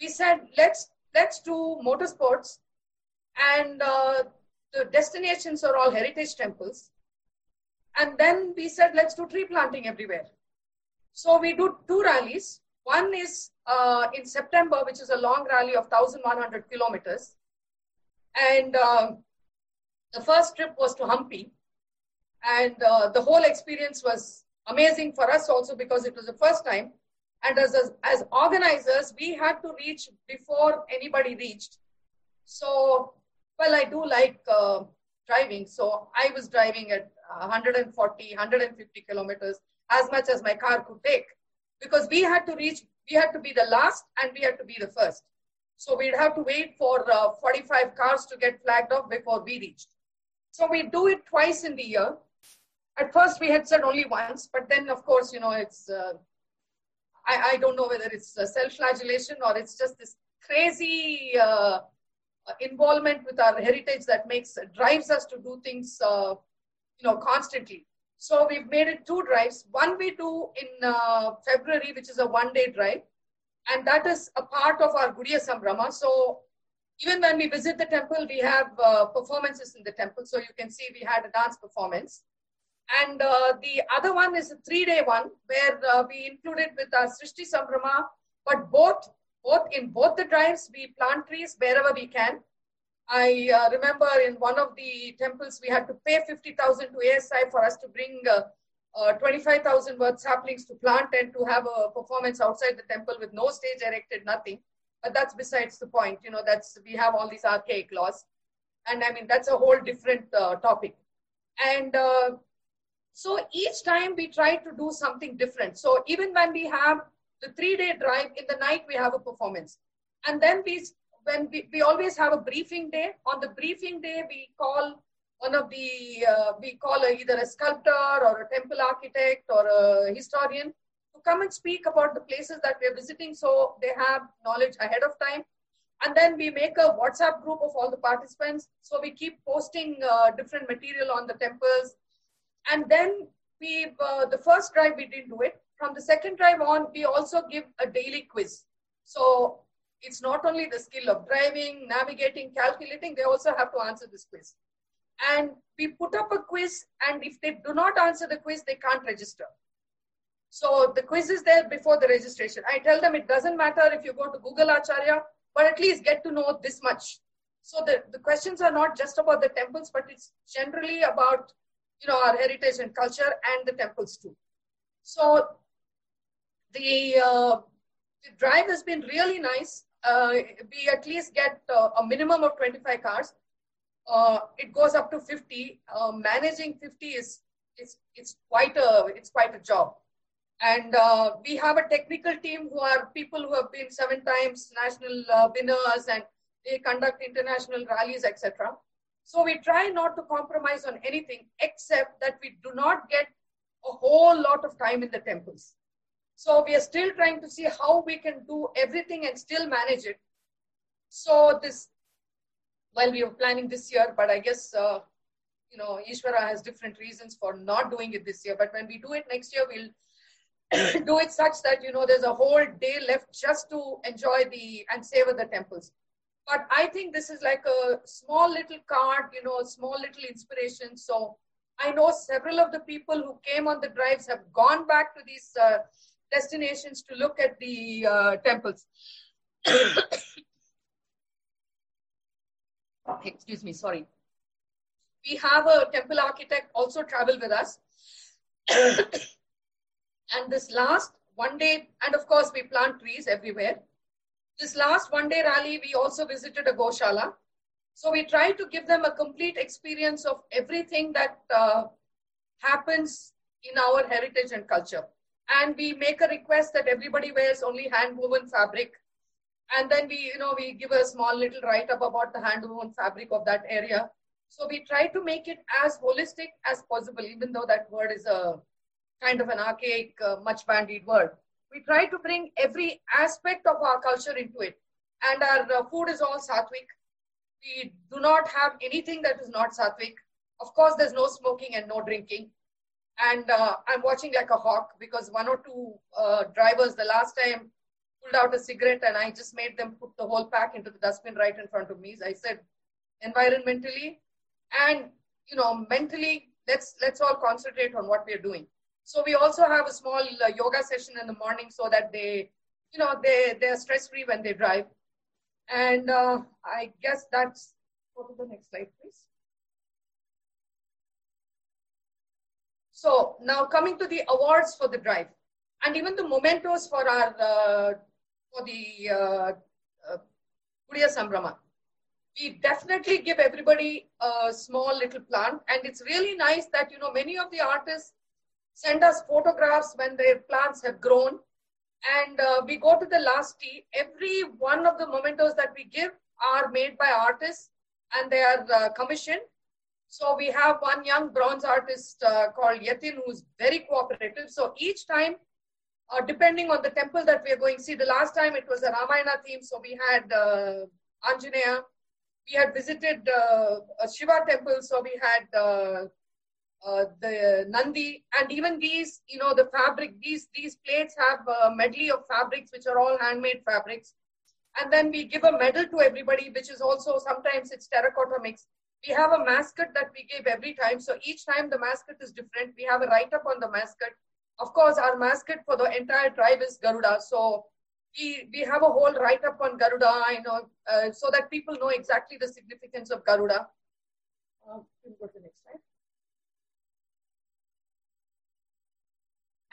We said, let's, let's do motorsports and uh, the destinations are all heritage temples. And then we said, let's do tree planting everywhere. So we do two rallies. One is uh, in September, which is a long rally of 1,100 kilometers. And um, the first trip was to Hampi. And uh, the whole experience was amazing for us also because it was the first time. And as, as, as organizers, we had to reach before anybody reached. So, well, I do like uh, driving. So I was driving at 140, 150 kilometers, as much as my car could take, because we had to reach, we had to be the last and we had to be the first. So we'd have to wait for uh, 45 cars to get flagged off before we reached. So we do it twice in the year. At first we had said only once, but then of course, you know, it's, uh, I, I don't know whether it's self-flagellation or it's just this crazy uh, involvement with our heritage that makes, drives us to do things, uh, you know, constantly. So we've made it two drives. One we do in uh, February, which is a one-day drive, and that is a part of our Gudiya Sambrama. So even when we visit the temple, we have uh, performances in the temple. So you can see we had a dance performance. And uh, the other one is a three-day one where uh, we included with our Srishti Sambrama, but both, both in both the drives, we plant trees wherever we can. I uh, remember in one of the temples, we had to pay 50,000 to ASI for us to bring uh, uh, 25,000 worth saplings to plant and to have a performance outside the temple with no stage erected, nothing. But that's besides the point. You know, that's we have all these archaic laws, and I mean that's a whole different uh, topic. And uh, so each time we try to do something different. So even when we have the three-day drive, in the night we have a performance, and then we when we, we always have a briefing day. On the briefing day, we call one of the, uh, we call a, either a sculptor or a temple architect or a historian to come and speak about the places that we're visiting so they have knowledge ahead of time. And then we make a WhatsApp group of all the participants. So we keep posting uh, different material on the temples. And then we, uh, the first drive, we didn't do it. From the second drive on, we also give a daily quiz. So it's not only the skill of driving, navigating, calculating, they also have to answer this quiz and we put up a quiz and if they do not answer the quiz they can't register so the quiz is there before the registration i tell them it doesn't matter if you go to google acharya but at least get to know this much so the, the questions are not just about the temples but it's generally about you know our heritage and culture and the temples too so the, uh, the drive has been really nice uh, we at least get uh, a minimum of 25 cars uh, it goes up to 50. Uh, managing 50 is, it's quite a it's quite a job. And uh, we have a technical team who are people who have been seven times national winners and they conduct international rallies, etc. So we try not to compromise on anything except that we do not get a whole lot of time in the temples. So we are still trying to see how we can do everything and still manage it. So this well, we were planning this year, but I guess, uh, you know, Ishvara has different reasons for not doing it this year. But when we do it next year, we'll do it such that, you know, there's a whole day left just to enjoy the and savor the temples. But I think this is like a small little card, you know, small little inspiration. So I know several of the people who came on the drives have gone back to these uh, destinations to look at the uh, temples. excuse me, sorry. We have a temple architect also travel with us. and this last one day, and of course we plant trees everywhere. This last one day rally, we also visited a Goshala. So we try to give them a complete experience of everything that uh, happens in our heritage and culture. And we make a request that everybody wears only hand woven fabric and then we you know we give a small little write up about the hand woven fabric of that area so we try to make it as holistic as possible even though that word is a kind of an archaic uh, much bandied word we try to bring every aspect of our culture into it. And our uh, food is all sattvic we do not have anything that is not sattvic of course there's no smoking and no drinking. And uh, i'm watching like a hawk because one or two uh, drivers the last time pulled out a cigarette and I just made them put the whole pack into the dustbin right in front of me. I said, environmentally, and you know mentally let's let's all concentrate on what we're doing so we also have a small uh, yoga session in the morning so that they you know they they're stress free when they drive. And uh, i guess that's go to the next slide please. So now coming to the awards for the drive. And even the mementos for our uh, for the uh, uh, Sambrama. We definitely give everybody a small little plant, and it's really nice that you know many of the artists send us photographs when their plants have grown, and uh, we go to the last tee. Every one of the mementos that we give are made by artists, and they are uh, commissioned. So we have one young bronze artist uh, called Yatin who's very cooperative. So each time uh, depending on the temple that we are going. See, the last time it was a Ramayana theme, so we had uh, Anjaneya. We had visited uh, a Shiva temple, so we had uh, the Nandi, and even these, you know, the fabric. These these plates have a medley of fabrics, which are all handmade fabrics. And then we give a medal to everybody, which is also sometimes it's terracotta mix. We have a mascot that we give every time. So each time the mascot is different. We have a write up on the mascot of course, our mascot for the entire tribe is Garuda. So we, we have a whole write up on Garuda, you know, uh, so that people know exactly the significance of Garuda. Uh, go to the next slide.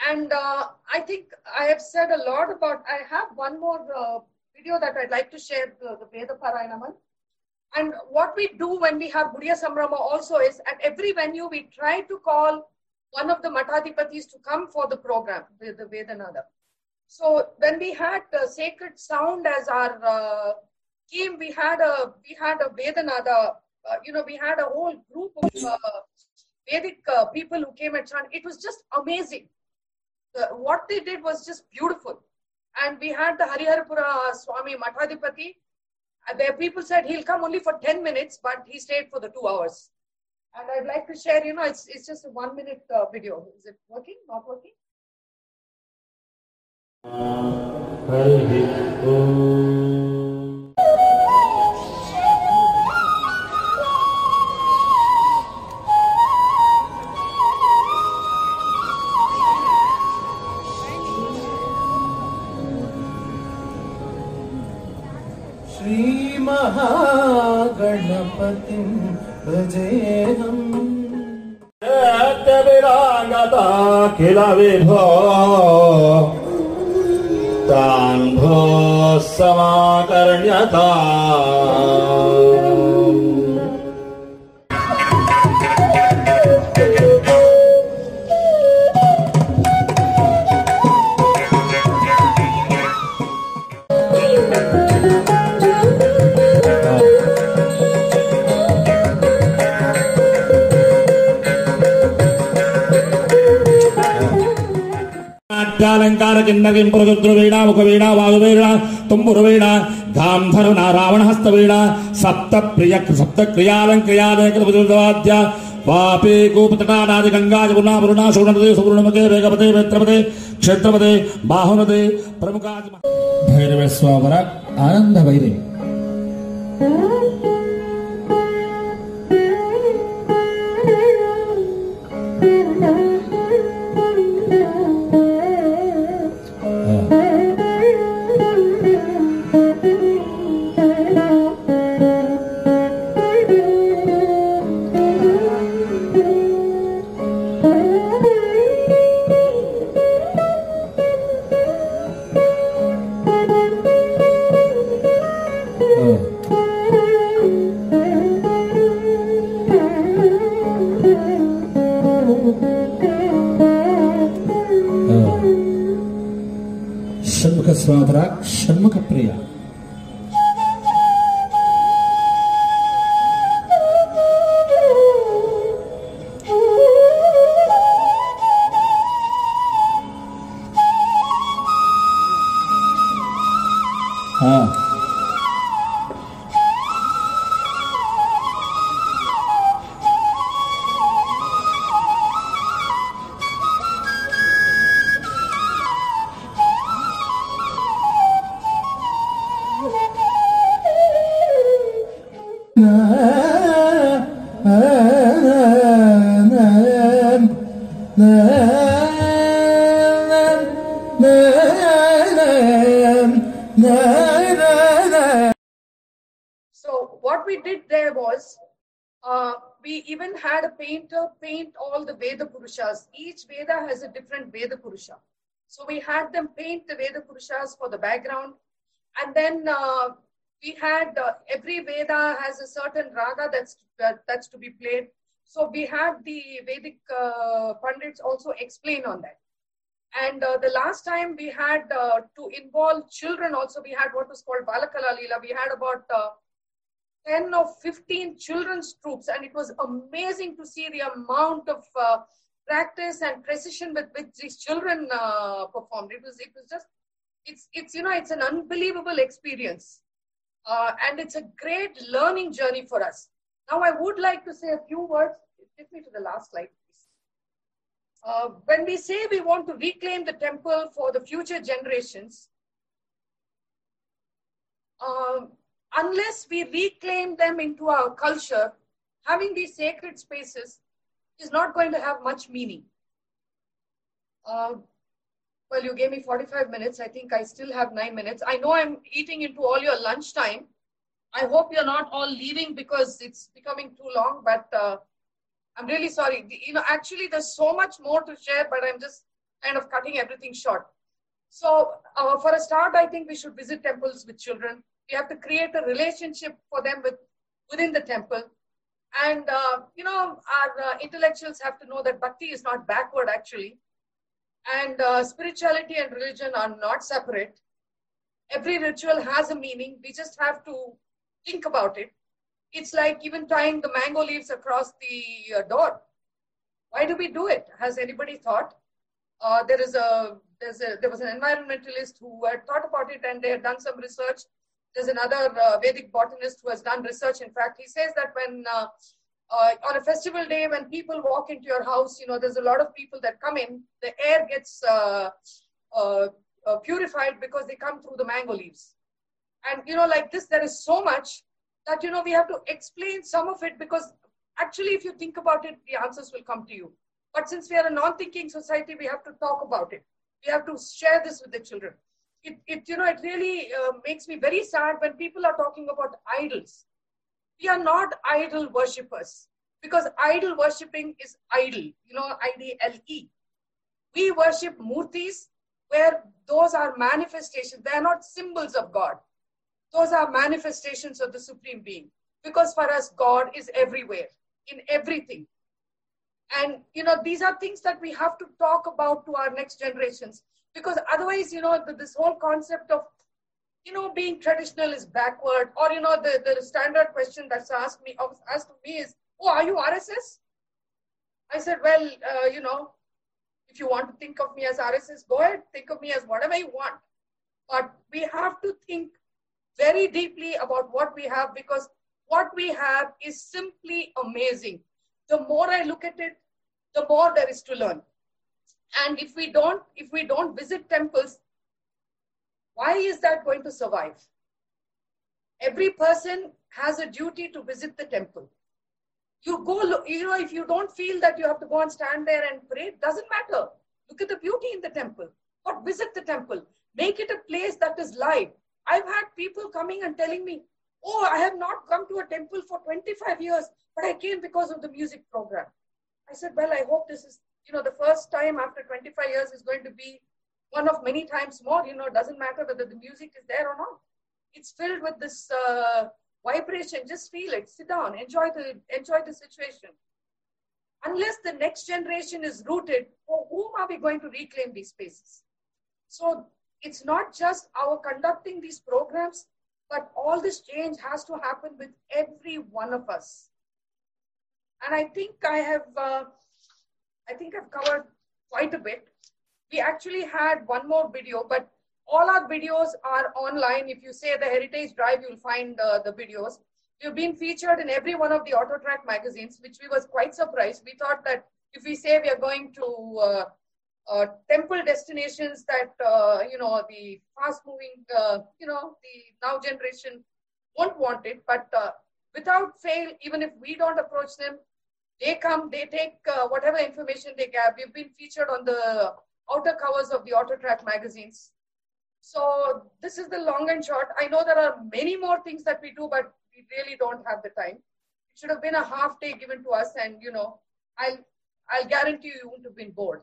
And uh, I think I have said a lot about, I have one more uh, video that I'd like to share, the, the Veda Parayanaman. And what we do when we have Gudiya Sambrama also is at every venue we try to call one of the Matadhipatis to come for the program, the, the Vedanada. So when we had the sacred sound as our uh, team, we had a we had a Vedanada. Uh, you know, we had a whole group of uh, Vedic uh, people who came and chant. It was just amazing. The, what they did was just beautiful. And we had the Hariharapura Swami Matadhipati. And there people said he'll come only for 10 minutes, but he stayed for the two hours. And I'd like to share, you know, it's, it's just a one minute uh, video. Is it working? Not working?
खातिम बजे हम বিরাঙ্গাতা খেলাবে ভান ভো
সমাকর্ণ্যতা नीलात्यालङ्कार चिह्नकिं प्रदुद्रवीणा मुखवीणा वायुवीणा तुम्बुरवीणा गान्धर्वणा
रावणहस्तवीणा सप्तप्रिय सप्तक्रियालङ्क्रियालङ्कृतवाद्य वापे गोपतटानादि गङ्गा जमुना वरुणा सुवर्णपदे सुवर्णमके वेगपदे वेत्रपदे क्षेत्रपदे बाहुनदे प्रमुखादि भैरवेश्वर आनन्द भैरवी हाँ। Has a different Veda Purusha. So we had them paint the Veda Purushas for the background. And then uh, we had uh, every Veda has a certain raga that's, that, that's to be played. So we had the Vedic uh, Pandits also explain on that. And uh, the last time we had uh, to involve children also, we had what was called Balakala Leela. We had about uh, 10 or 15 children's troupes, and it was amazing to see the amount of uh, practice and precision with which these children uh, performed. It was, it was just, it's, it's, you know, it's an unbelievable experience. Uh, and it's a great learning journey for us. Now, I would like to say a few words. Take me to the last slide, please. Uh, when we say we want to reclaim the temple for the future generations, um, unless we reclaim them into our culture, having these sacred spaces is not going to have much meaning. Uh, well, you gave me 45 minutes. I think I still have nine minutes. I know I'm eating into all your lunchtime. I hope you're not all leaving because it's becoming too long, but uh, I'm really sorry. You know, actually, there's so much more to share, but I'm just kind of cutting everything short. So, uh, for a start, I think we should visit temples with children. We have to create a relationship for them with within the temple. And, uh, you know, our uh, intellectuals have to know that bhakti is not backward, actually. And uh, spirituality and religion are not separate. Every ritual has a meaning. We just have to think about it. It's like even tying the mango leaves across the uh, door. Why do we do it? Has anybody thought? Uh, there is a a there was an environmentalist who had thought about it and they had done some research. There's another uh, Vedic botanist who has done research. In fact, he says that when uh, uh, on a festival day when people walk into your house, you know, there's a lot of people that come in. The air gets uh, uh, uh, purified because they come through the mango leaves. And you know, like this, there is so much that you know we have to explain some of it because actually, if you think about it, the answers will come to you. But since we are a non-thinking society, we have to talk about it. We have to share this with the children. It, it you know, it really uh, makes me very sad when people are talking about idols. We are not idol worshippers because idol worshipping is idol, you know, I-D-L-E. We worship murtis where those are manifestations. They are not symbols of God. Those are manifestations of the Supreme Being. Because for us, God is everywhere, in everything. And, you know, these are things that we have to talk about to our next generations. Because otherwise, you know, this whole concept of, you know, being traditional is backward. Or, you know, the, the standard question that's asked me, asked me is, oh, are you RSS? I said, well, uh, you know, if you want to think of me as RSS, go ahead, think of me as whatever you want. But we have to think very deeply about what we have because what we have is simply amazing. The more I look at it, the more there is to learn. And if we don't, if we don't visit temples, why is that going to survive? Every person has a duty to visit the temple. You go, you know, if you don't feel that you have to go and stand there and pray, doesn't matter. Look at the beauty in the temple. But visit the temple. Make it a place that is live. I've had people coming and telling me, oh, I have not come to a temple for 25 years, but I came because of the music program. I said, well, I hope this is, you know, the first time after 25 years is going to be one of many times more. You know, it doesn't matter whether the music is there or not. It's filled with this uh, vibration. Just feel it. Sit down. Enjoy the enjoy the situation. Unless the next generation is rooted, for whom are we going to reclaim these spaces? So it's not just our conducting these programs, but all this change has to happen with every one of us. And I think I have, uh, I think I've covered quite a bit. We actually had one more video, but all our videos are online. If you say the Heritage Drive, you'll find uh, the videos. We've been featured in every one of the Autotrack magazines, which we was quite surprised. We thought that if we say we are going to uh, uh, temple destinations that uh, you know the fast moving uh, you know the now generation won't want it but uh, without fail even if we don't approach them They come, they take uh, whatever information they get. We've been featured on the outer covers of the Auto Track magazines. So this is the long and short. I know there are many more things that we do, but we really don't have the time. It should have been a half day given to us, and you know, I'll I'll guarantee you, you won't have been bored.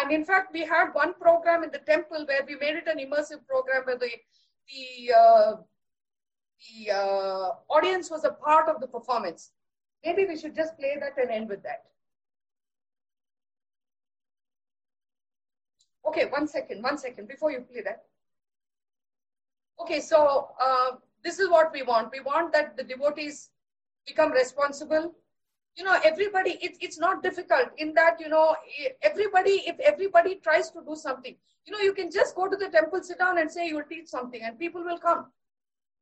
And in fact, we had one program in the temple where we made it an immersive program where the the uh, the uh, audience was a part of the performance. Maybe we should just play that and end with that. Okay, one second, one second before you play that. Okay, so uh, this is what we want. We want that the devotees become responsible. You know, everybody, it, it's not difficult in that, you know, everybody, if everybody tries to do something, you know, you can just go to the temple, sit down and say you will teach something and people will come.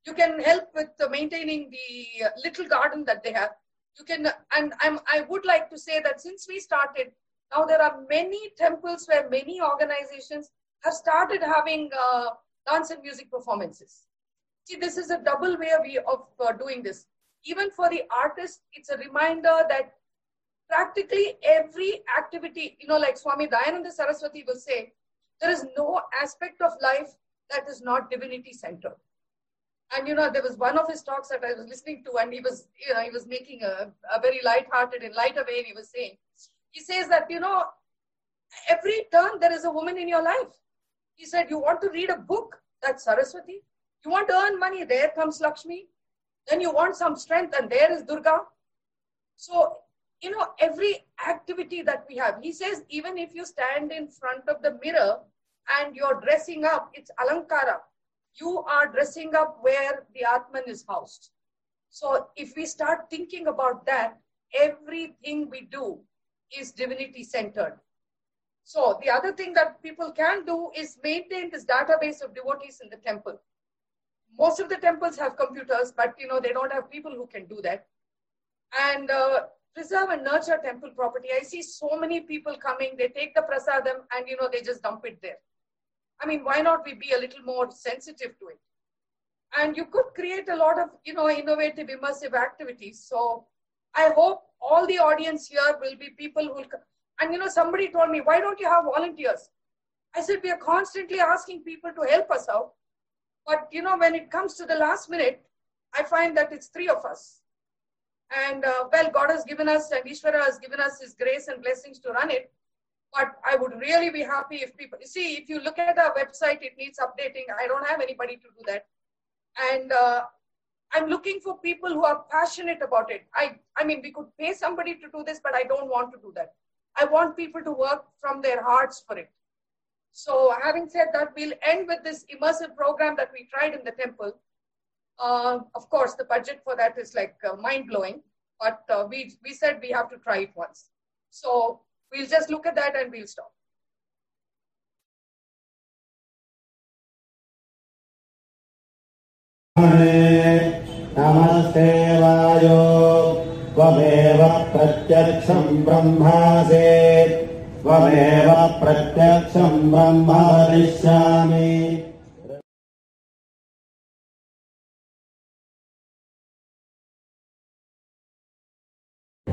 You can help with maintaining the little garden that they have. You can, and I'm, I would like to say that since we started, now there are many temples where many organizations have started having uh, dance and music performances. See, this is a double way of, of uh, doing this. Even for the artist, it's a reminder that practically every activity, you know, like Swami Dayananda Saraswati will say, there is no aspect of life that is not divinity centered. And you know, there was one of his talks that I was listening to, and he was, you know, he was making a, a very light-hearted and lighter way, he was saying, he says that, you know, every turn there is a woman in your life. He said, you want to read a book, that's Saraswati. You want to earn money, there comes Lakshmi. Then you want some strength, and there is Durga. So, you know, every activity that we have, he says, even if you stand in front of the mirror and you're dressing up, it's Alankara. You are dressing up where the Atman is housed. So, if we start thinking about that, everything we do is divinity centered. So the other thing that people can do is maintain this database of devotees in the temple. Most of the temples have computers, but you know they don't have people who can do that. And uh, preserve and nurture temple property. I see so many people coming. They take the prasadam and you know they just dump it there. I mean, why not we be a little more sensitive to it? And you could create a lot of you know innovative, immersive activities. So I hope all the audience here will be people who will. And you know, somebody told me, why don't you have volunteers? I said, we are constantly asking people to help us out. But you know, when it comes to the last minute, I find that it's three of us. And uh, well, God has given us, and Ishvara has given us His grace and blessings to run it. But I would really be happy if people see if you look at our website, it needs updating. I don't have anybody to do that. And uh, I'm looking for people who are passionate about it. I, I mean, we could pay somebody to do this, but I don't want to do that. I want people to work from their hearts for it. So, having said that, we'll end with this immersive program that we tried in the temple. Uh, of course, the budget for that is like uh, mind blowing, but uh, we, we said we have to try it once. So, we'll just look at that and we'll stop.
नमस्ते वायो त्वमेव प्रत्यक्षं ब्रह्मासे त्वमेव प्रत्यक्षं ब्रह्म वदिष्यामि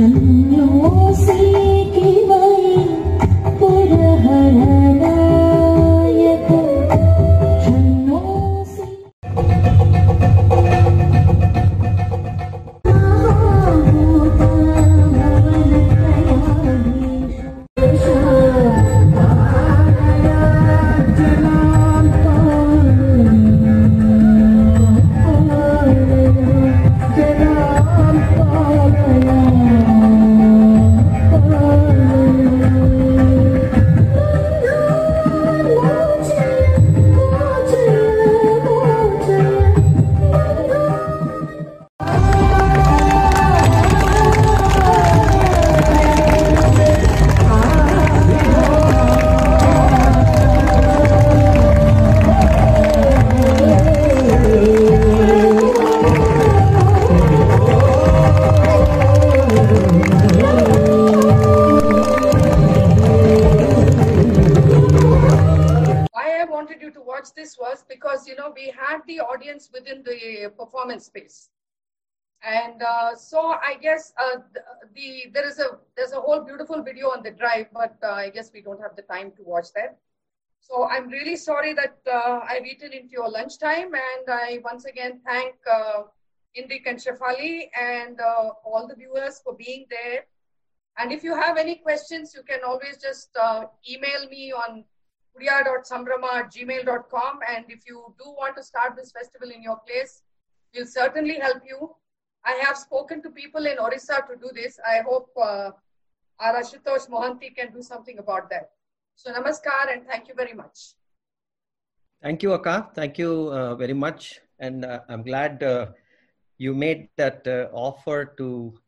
Why I the, the there is a there's a whole beautiful video on the drive, but uh, I guess we don't have the time to watch that. So I'm really sorry that uh, I've eaten into your lunchtime, and I once again thank uh, Indic and Shefali and uh, all the viewers for being there. And if you have any questions, you can always just uh, email me on puria.sambrama gmail.com. And if you do want to start this festival in your place, we'll certainly help you. I have spoken to people in Orissa to do this. I hope uh, our Ashutosh Mohanty can do something about that. So namaskar and thank you very much.
Thank you, Akka. Thank you uh, very much. And uh, I'm glad uh, you made that uh, offer to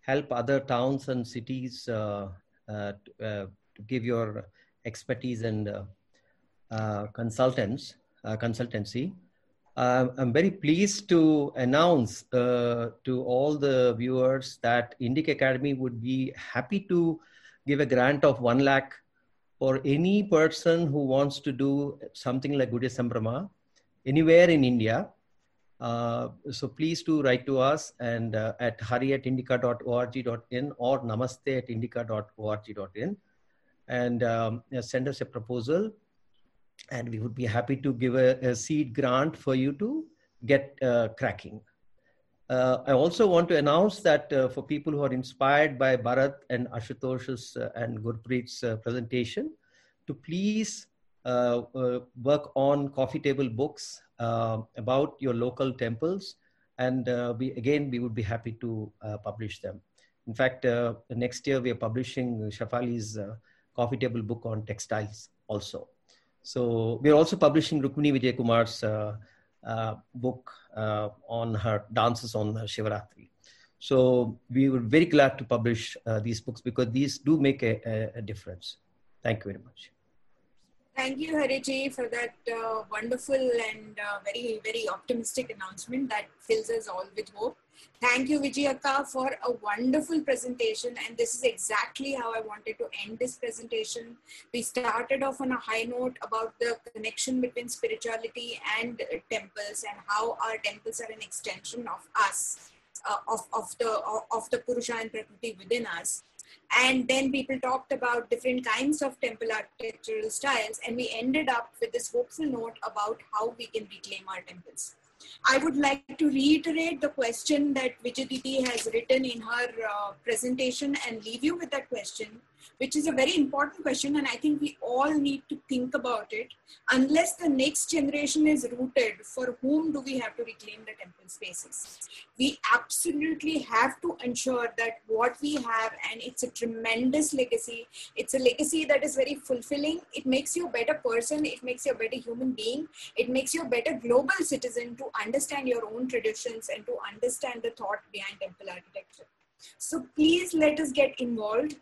help other towns and cities uh, uh, to, to give your expertise and consultants consultancy. Uh, I'm very pleased to announce uh, to all the viewers that Indic Academy would be happy to give a grant of one lakh for any person who wants to do something like Gudya Sambrama anywhere in India. Uh, so please do write to us and uh, at hari at indica.org.in or namaste at indica.org.in and um, send us a proposal and we would be happy to give a, a seed grant for you to get uh, cracking. Uh, I also want to announce that uh, for people who are inspired by Bharat and Ashutosh's uh, and Gurpreet's uh, presentation, to please uh, work on coffee table books about your local temples. And we, again, we would be happy to publish them. In fact, next year we are publishing Shafali's coffee table book on textiles also. So we're also publishing Rukmini Vijay Kumar's uh, uh, book uh, on her dances on her Shivaratri. So we were very glad to publish these books because these do make a, a, a difference. Thank you very much.
Thank you, Hariji, for that uh, wonderful and uh, very, very optimistic announcement that fills us all with hope. Thank you, Vijayaka, for a wonderful presentation. And this is exactly how I wanted to end this presentation. We started off on a high note about the connection between spirituality and temples and how our temples are an extension of us, uh, of, of, the, of the Purusha and Prakriti within us. And then people talked about different kinds of temple architectural styles, and we ended up with this hopeful note about how we can reclaim our temples. I would like to reiterate the question that Vijay has written in her uh, presentation and leave you with that question, which is a very important question. And I think we all need to think about it. Unless the next generation is rooted, for whom do we have to reclaim the temple spaces? We absolutely have to ensure that what we have, and it's a tremendous legacy, it's a legacy that is very fulfilling. It makes you a better person, it makes you a better human being, it makes you a better global citizen to understand your own traditions and to understand the thought behind temple architecture. So please let us get involved.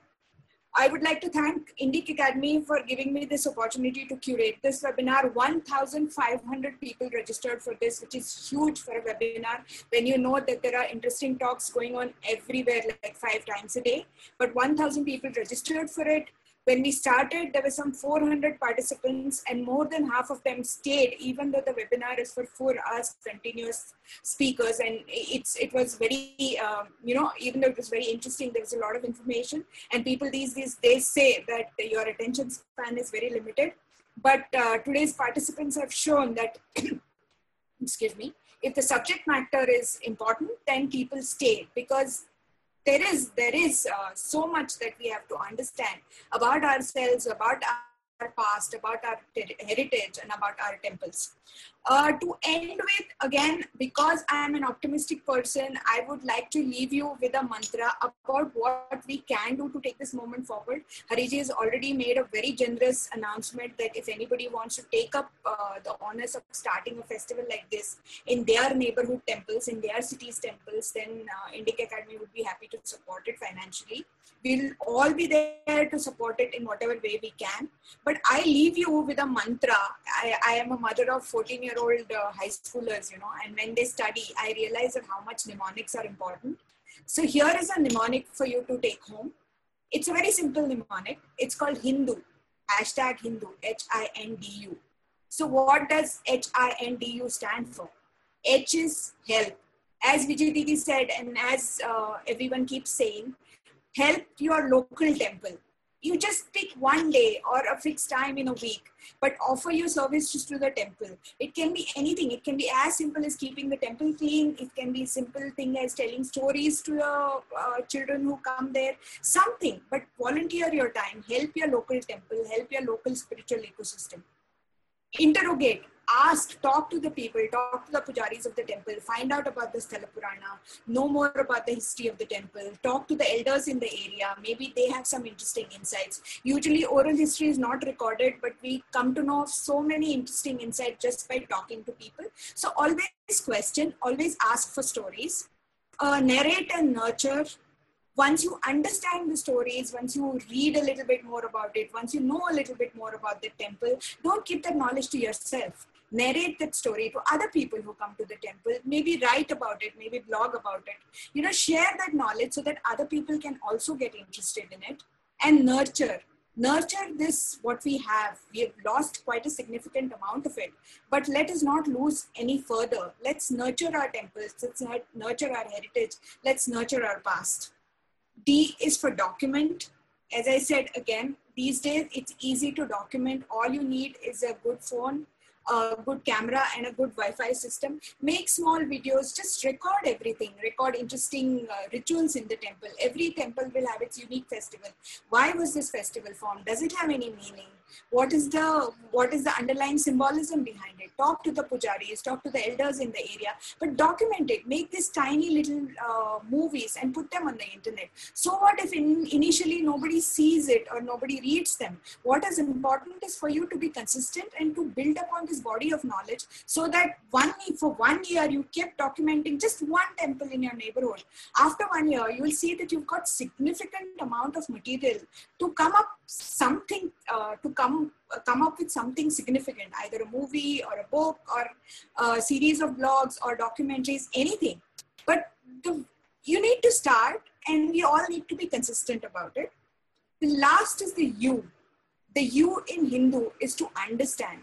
I would like to thank Indic Academy for giving me this opportunity to curate this webinar. 1,500 people registered for this, which is huge for a webinar when you know that there are interesting talks going on everywhere, like five times a day. But 1,000 people registered for it. When we started, there were some 400 participants, and more than half of them stayed, even though the webinar is for four hours continuous speakers. And it's it was very, um, you know, even though it was very interesting, there was a lot of information. And people these days they say that your attention span is very limited. But uh, today's participants have shown that, excuse me, if the subject matter is important, then people stay because there is there is uh, so much that we have to understand about ourselves about our past about our heritage and about our temples uh, to end with again because i am an optimistic person i would like to leave you with a mantra about what we can do to take this moment forward. Hariji has already made a very generous announcement that if anybody wants to take up uh, the honors of starting a festival like this in their neighborhood temples in their cities temples then uh, indic academy would be happy to support it financially. We'll all be there to support it in whatever way we can. But i leave you with a mantra. I, I am a mother of 14 year old uh, high schoolers you know and when they study i realize that how much mnemonics are important. So here is a mnemonic for you to take home. It's a very simple mnemonic. It's called hindu. Hashtag hindu. H-i-n-d-u so what does h-i-n-d-u stand for? H is help. As vijay didi said and as uh, everyone keeps saying help your local temple you just pick one day or a fixed time in a week but offer your services to the temple. It can be anything. It can be as simple as keeping the temple clean. It can be simple thing as telling stories to the uh, children who come there. Something but volunteer your time. Help your local temple. Help your local spiritual ecosystem interrogate ask, talk to the people, talk to the pujaris of the temple, find out about the Sthala Purana, know more about the history of the temple, talk to the elders in the area. Maybe they have some interesting insights. Usually, oral history is not recorded, but we come to know so many interesting insights just by talking to people. So, always question, always ask for stories, uh, narrate and nurture once you understand the stories, once you read a little bit more about it, once you know a little bit more about the temple, don't keep that knowledge to yourself. Narrate that story to other people who come to the temple. Maybe write about it, maybe blog about it. You know, share that knowledge so that other people can also get interested in it and nurture. Nurture this, what we have. We have lost quite a significant amount of it, but let us not lose any further. Let's nurture our temples, let's nurture our heritage, let's nurture our past. D is for document. As I said again, these days it's easy to document. All you need is a good phone, a good camera, and a good Wi Fi system. Make small videos, just record everything, record interesting uh, rituals in the temple. Every temple will have its unique festival. Why was this festival formed? Does it have any meaning? What is the what is the underlying symbolism behind it? Talk to the pujaris, talk to the elders in the area, but document it. Make these tiny little uh, movies and put them on the internet. So what if in, initially nobody sees it or nobody reads them? What is important is for you to be consistent and to build upon this body of knowledge, so that one for one year you kept documenting just one temple in your neighborhood. After one year, you will see that you've got significant amount of material to come up something uh, to come come up with something significant either a movie or a book or a series of blogs or documentaries anything. But the, you need to start and we all need to be consistent about it. The last is the you. The you in hindu is to understand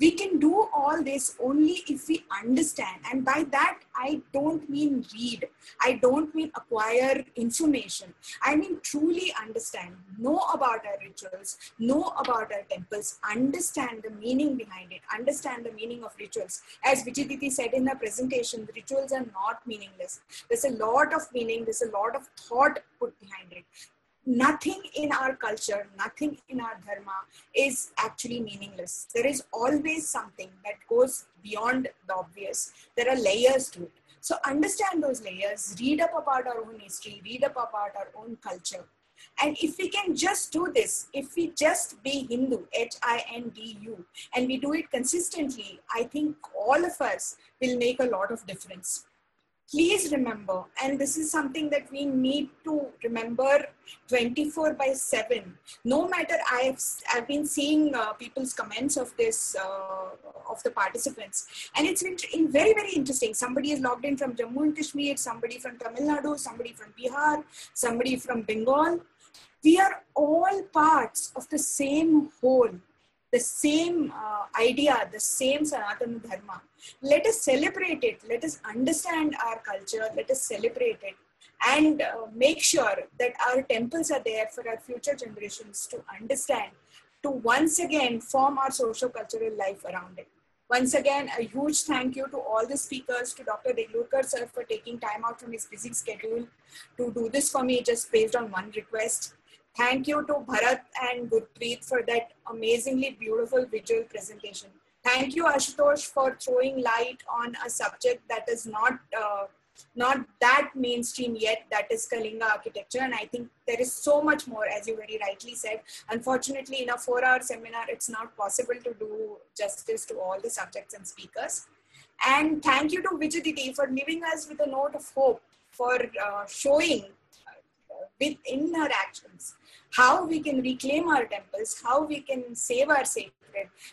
we can do all this only if we understand. And by that i don't mean read. I don't mean acquire information. I mean truly understand know about our rituals know about our temples understand the meaning behind it understand the meaning of rituals. As vijay said in her presentation the rituals are not meaningless. There's a lot of meaning there's a lot of thought put behind it nothing in our culture, nothing in our dharma is actually meaningless. There is always something that goes beyond the obvious. There are layers to it. So understand those layers, read up about our own history, read up about our own culture. And if we can just do this, if we just be Hindu, H I N D U, and we do it consistently, I think all of us will make a lot of difference. Please remember, and this is something that we need to remember 24 by 7. No matter, I've, I've been seeing uh, people's comments of this, uh, of the participants, and it's in, very, very interesting. Somebody is logged in from Jammu and Kashmir, somebody from Tamil Nadu, somebody from Bihar, somebody from Bengal. We are all parts of the same whole the same uh, idea, the same Sanatana Dharma. Let us celebrate it. Let us understand our culture. Let us celebrate it and uh, make sure that our temples are there for our future generations to understand, to once again form our social cultural life around it. Once again, a huge thank you to all the speakers, to Dr. Deglurkar sir for taking time out from his busy schedule to do this for me just based on one request. Thank you to Bharat and Gurpreet for that amazingly beautiful visual presentation. Thank you, Ashutosh, for throwing light on a subject that is not uh, not that mainstream yet. That is Kalinga architecture, and I think there is so much more, as you very rightly said. Unfortunately, in a four-hour seminar, it's not possible to do justice to all the subjects and speakers. And thank you to Vijay for leaving us with a note of hope, for uh, showing within our actions how we can reclaim our temples, how we can save our sacred,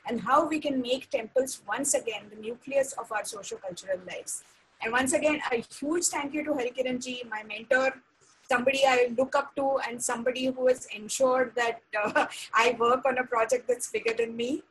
and how we can make temples once again the nucleus of our socio-cultural lives. And once again, a huge thank you to Harikiran ji, my mentor, somebody I look up to, and somebody who has ensured that uh, I work on a project that's bigger than me.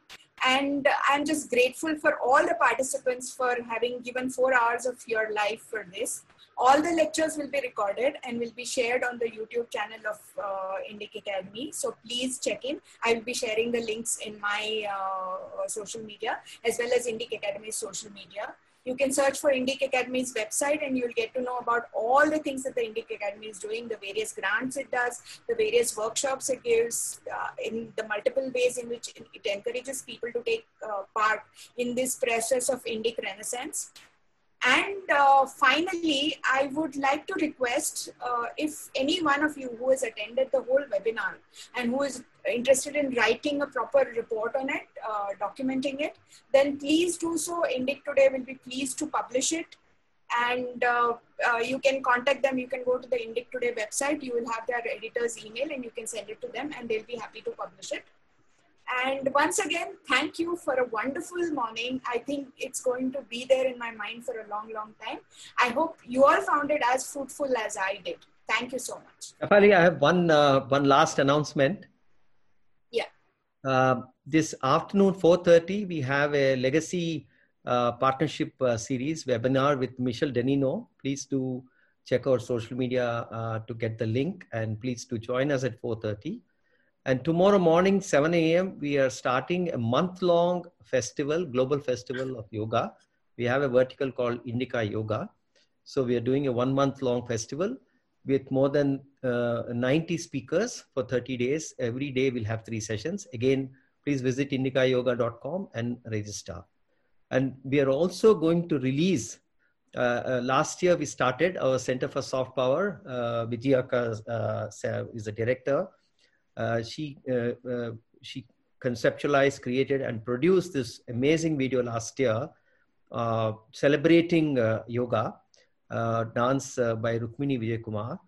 And I'm just grateful for all the participants for having given four hours of your life for this. All the lectures will be recorded and will be shared on the YouTube channel of uh, Indic Academy. So please check in. I will be sharing the links in my uh, social media as well as Indic Academy's social media. You can search for Indic Academy's website and you'll get to know about all the things that the Indic Academy is doing, the various grants it does, the various workshops it gives, uh, in the multiple ways in which it, it encourages people to take uh, part in this process of Indic Renaissance. And uh, finally, I would like to request uh, if any one of you who has attended the whole webinar and who is interested in writing a proper report on it, uh, documenting it, then please do so. Indic Today will be pleased to publish it. And uh, uh, you can contact them. You can go to the Indic Today website. You will have their editor's email and you can send it to them and they'll be happy to publish it. And once again, thank you for a wonderful morning. I think it's going to be there in my mind for a long, long time. I hope you all found it as fruitful as I did. Thank you so much.
Kapali, I have one uh, one last announcement.
Yeah.
Uh, this afternoon, 4.30, we have a legacy uh, partnership uh, series webinar with Michel Danino. Please do check our social media uh, to get the link and please do join us at 4.30. And tomorrow morning, 7 a.m., we are starting a month long festival, global festival of yoga. We have a vertical called Indica Yoga. So we are doing a one month long festival with more than uh, 90 speakers for 30 days. Every day we'll have three sessions. Again, please visit indicayoga.com and register. And we are also going to release. Uh, uh, last year we started our Center for Soft Power. Uh, Vijayaka uh, is the director Uh, she uh, uh, she conceptualized, created, and produced this amazing video last year uh, celebrating uh, yoga dance by Rukmini Vijay.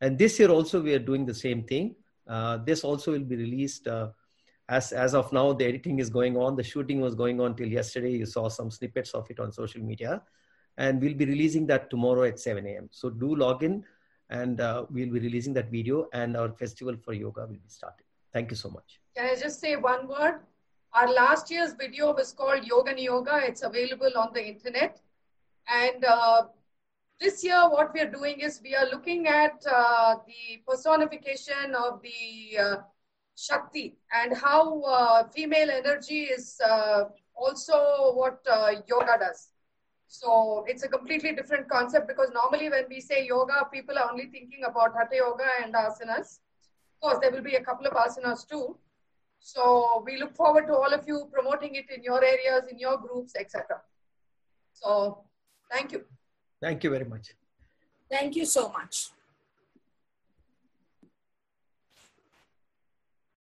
And this year also we are doing the same thing. this also will be released as as of now the editing is going on. The shooting was going on till yesterday. You saw some snippets of it on social media. And we'll be releasing that tomorrow at 7 a.m so do log in and uh, we'll be releasing that video and our festival for yoga will be starting. Thank you so much.
Can I just say one word? Our last year's video was called Yoga and Yoga. It's available on the internet. And uh, this year, what we are doing is we are looking at uh, the personification of the uh, Shakti and how uh, female energy is uh, also what yoga does. So it's a completely different concept because normally when we say yoga, people are only thinking about hatha yoga and asanas. Of course, there will be a couple of asanas too. So we look forward to all of you promoting it in your areas, in your groups, etc. So thank you.
Thank you very much.
Thank you so much.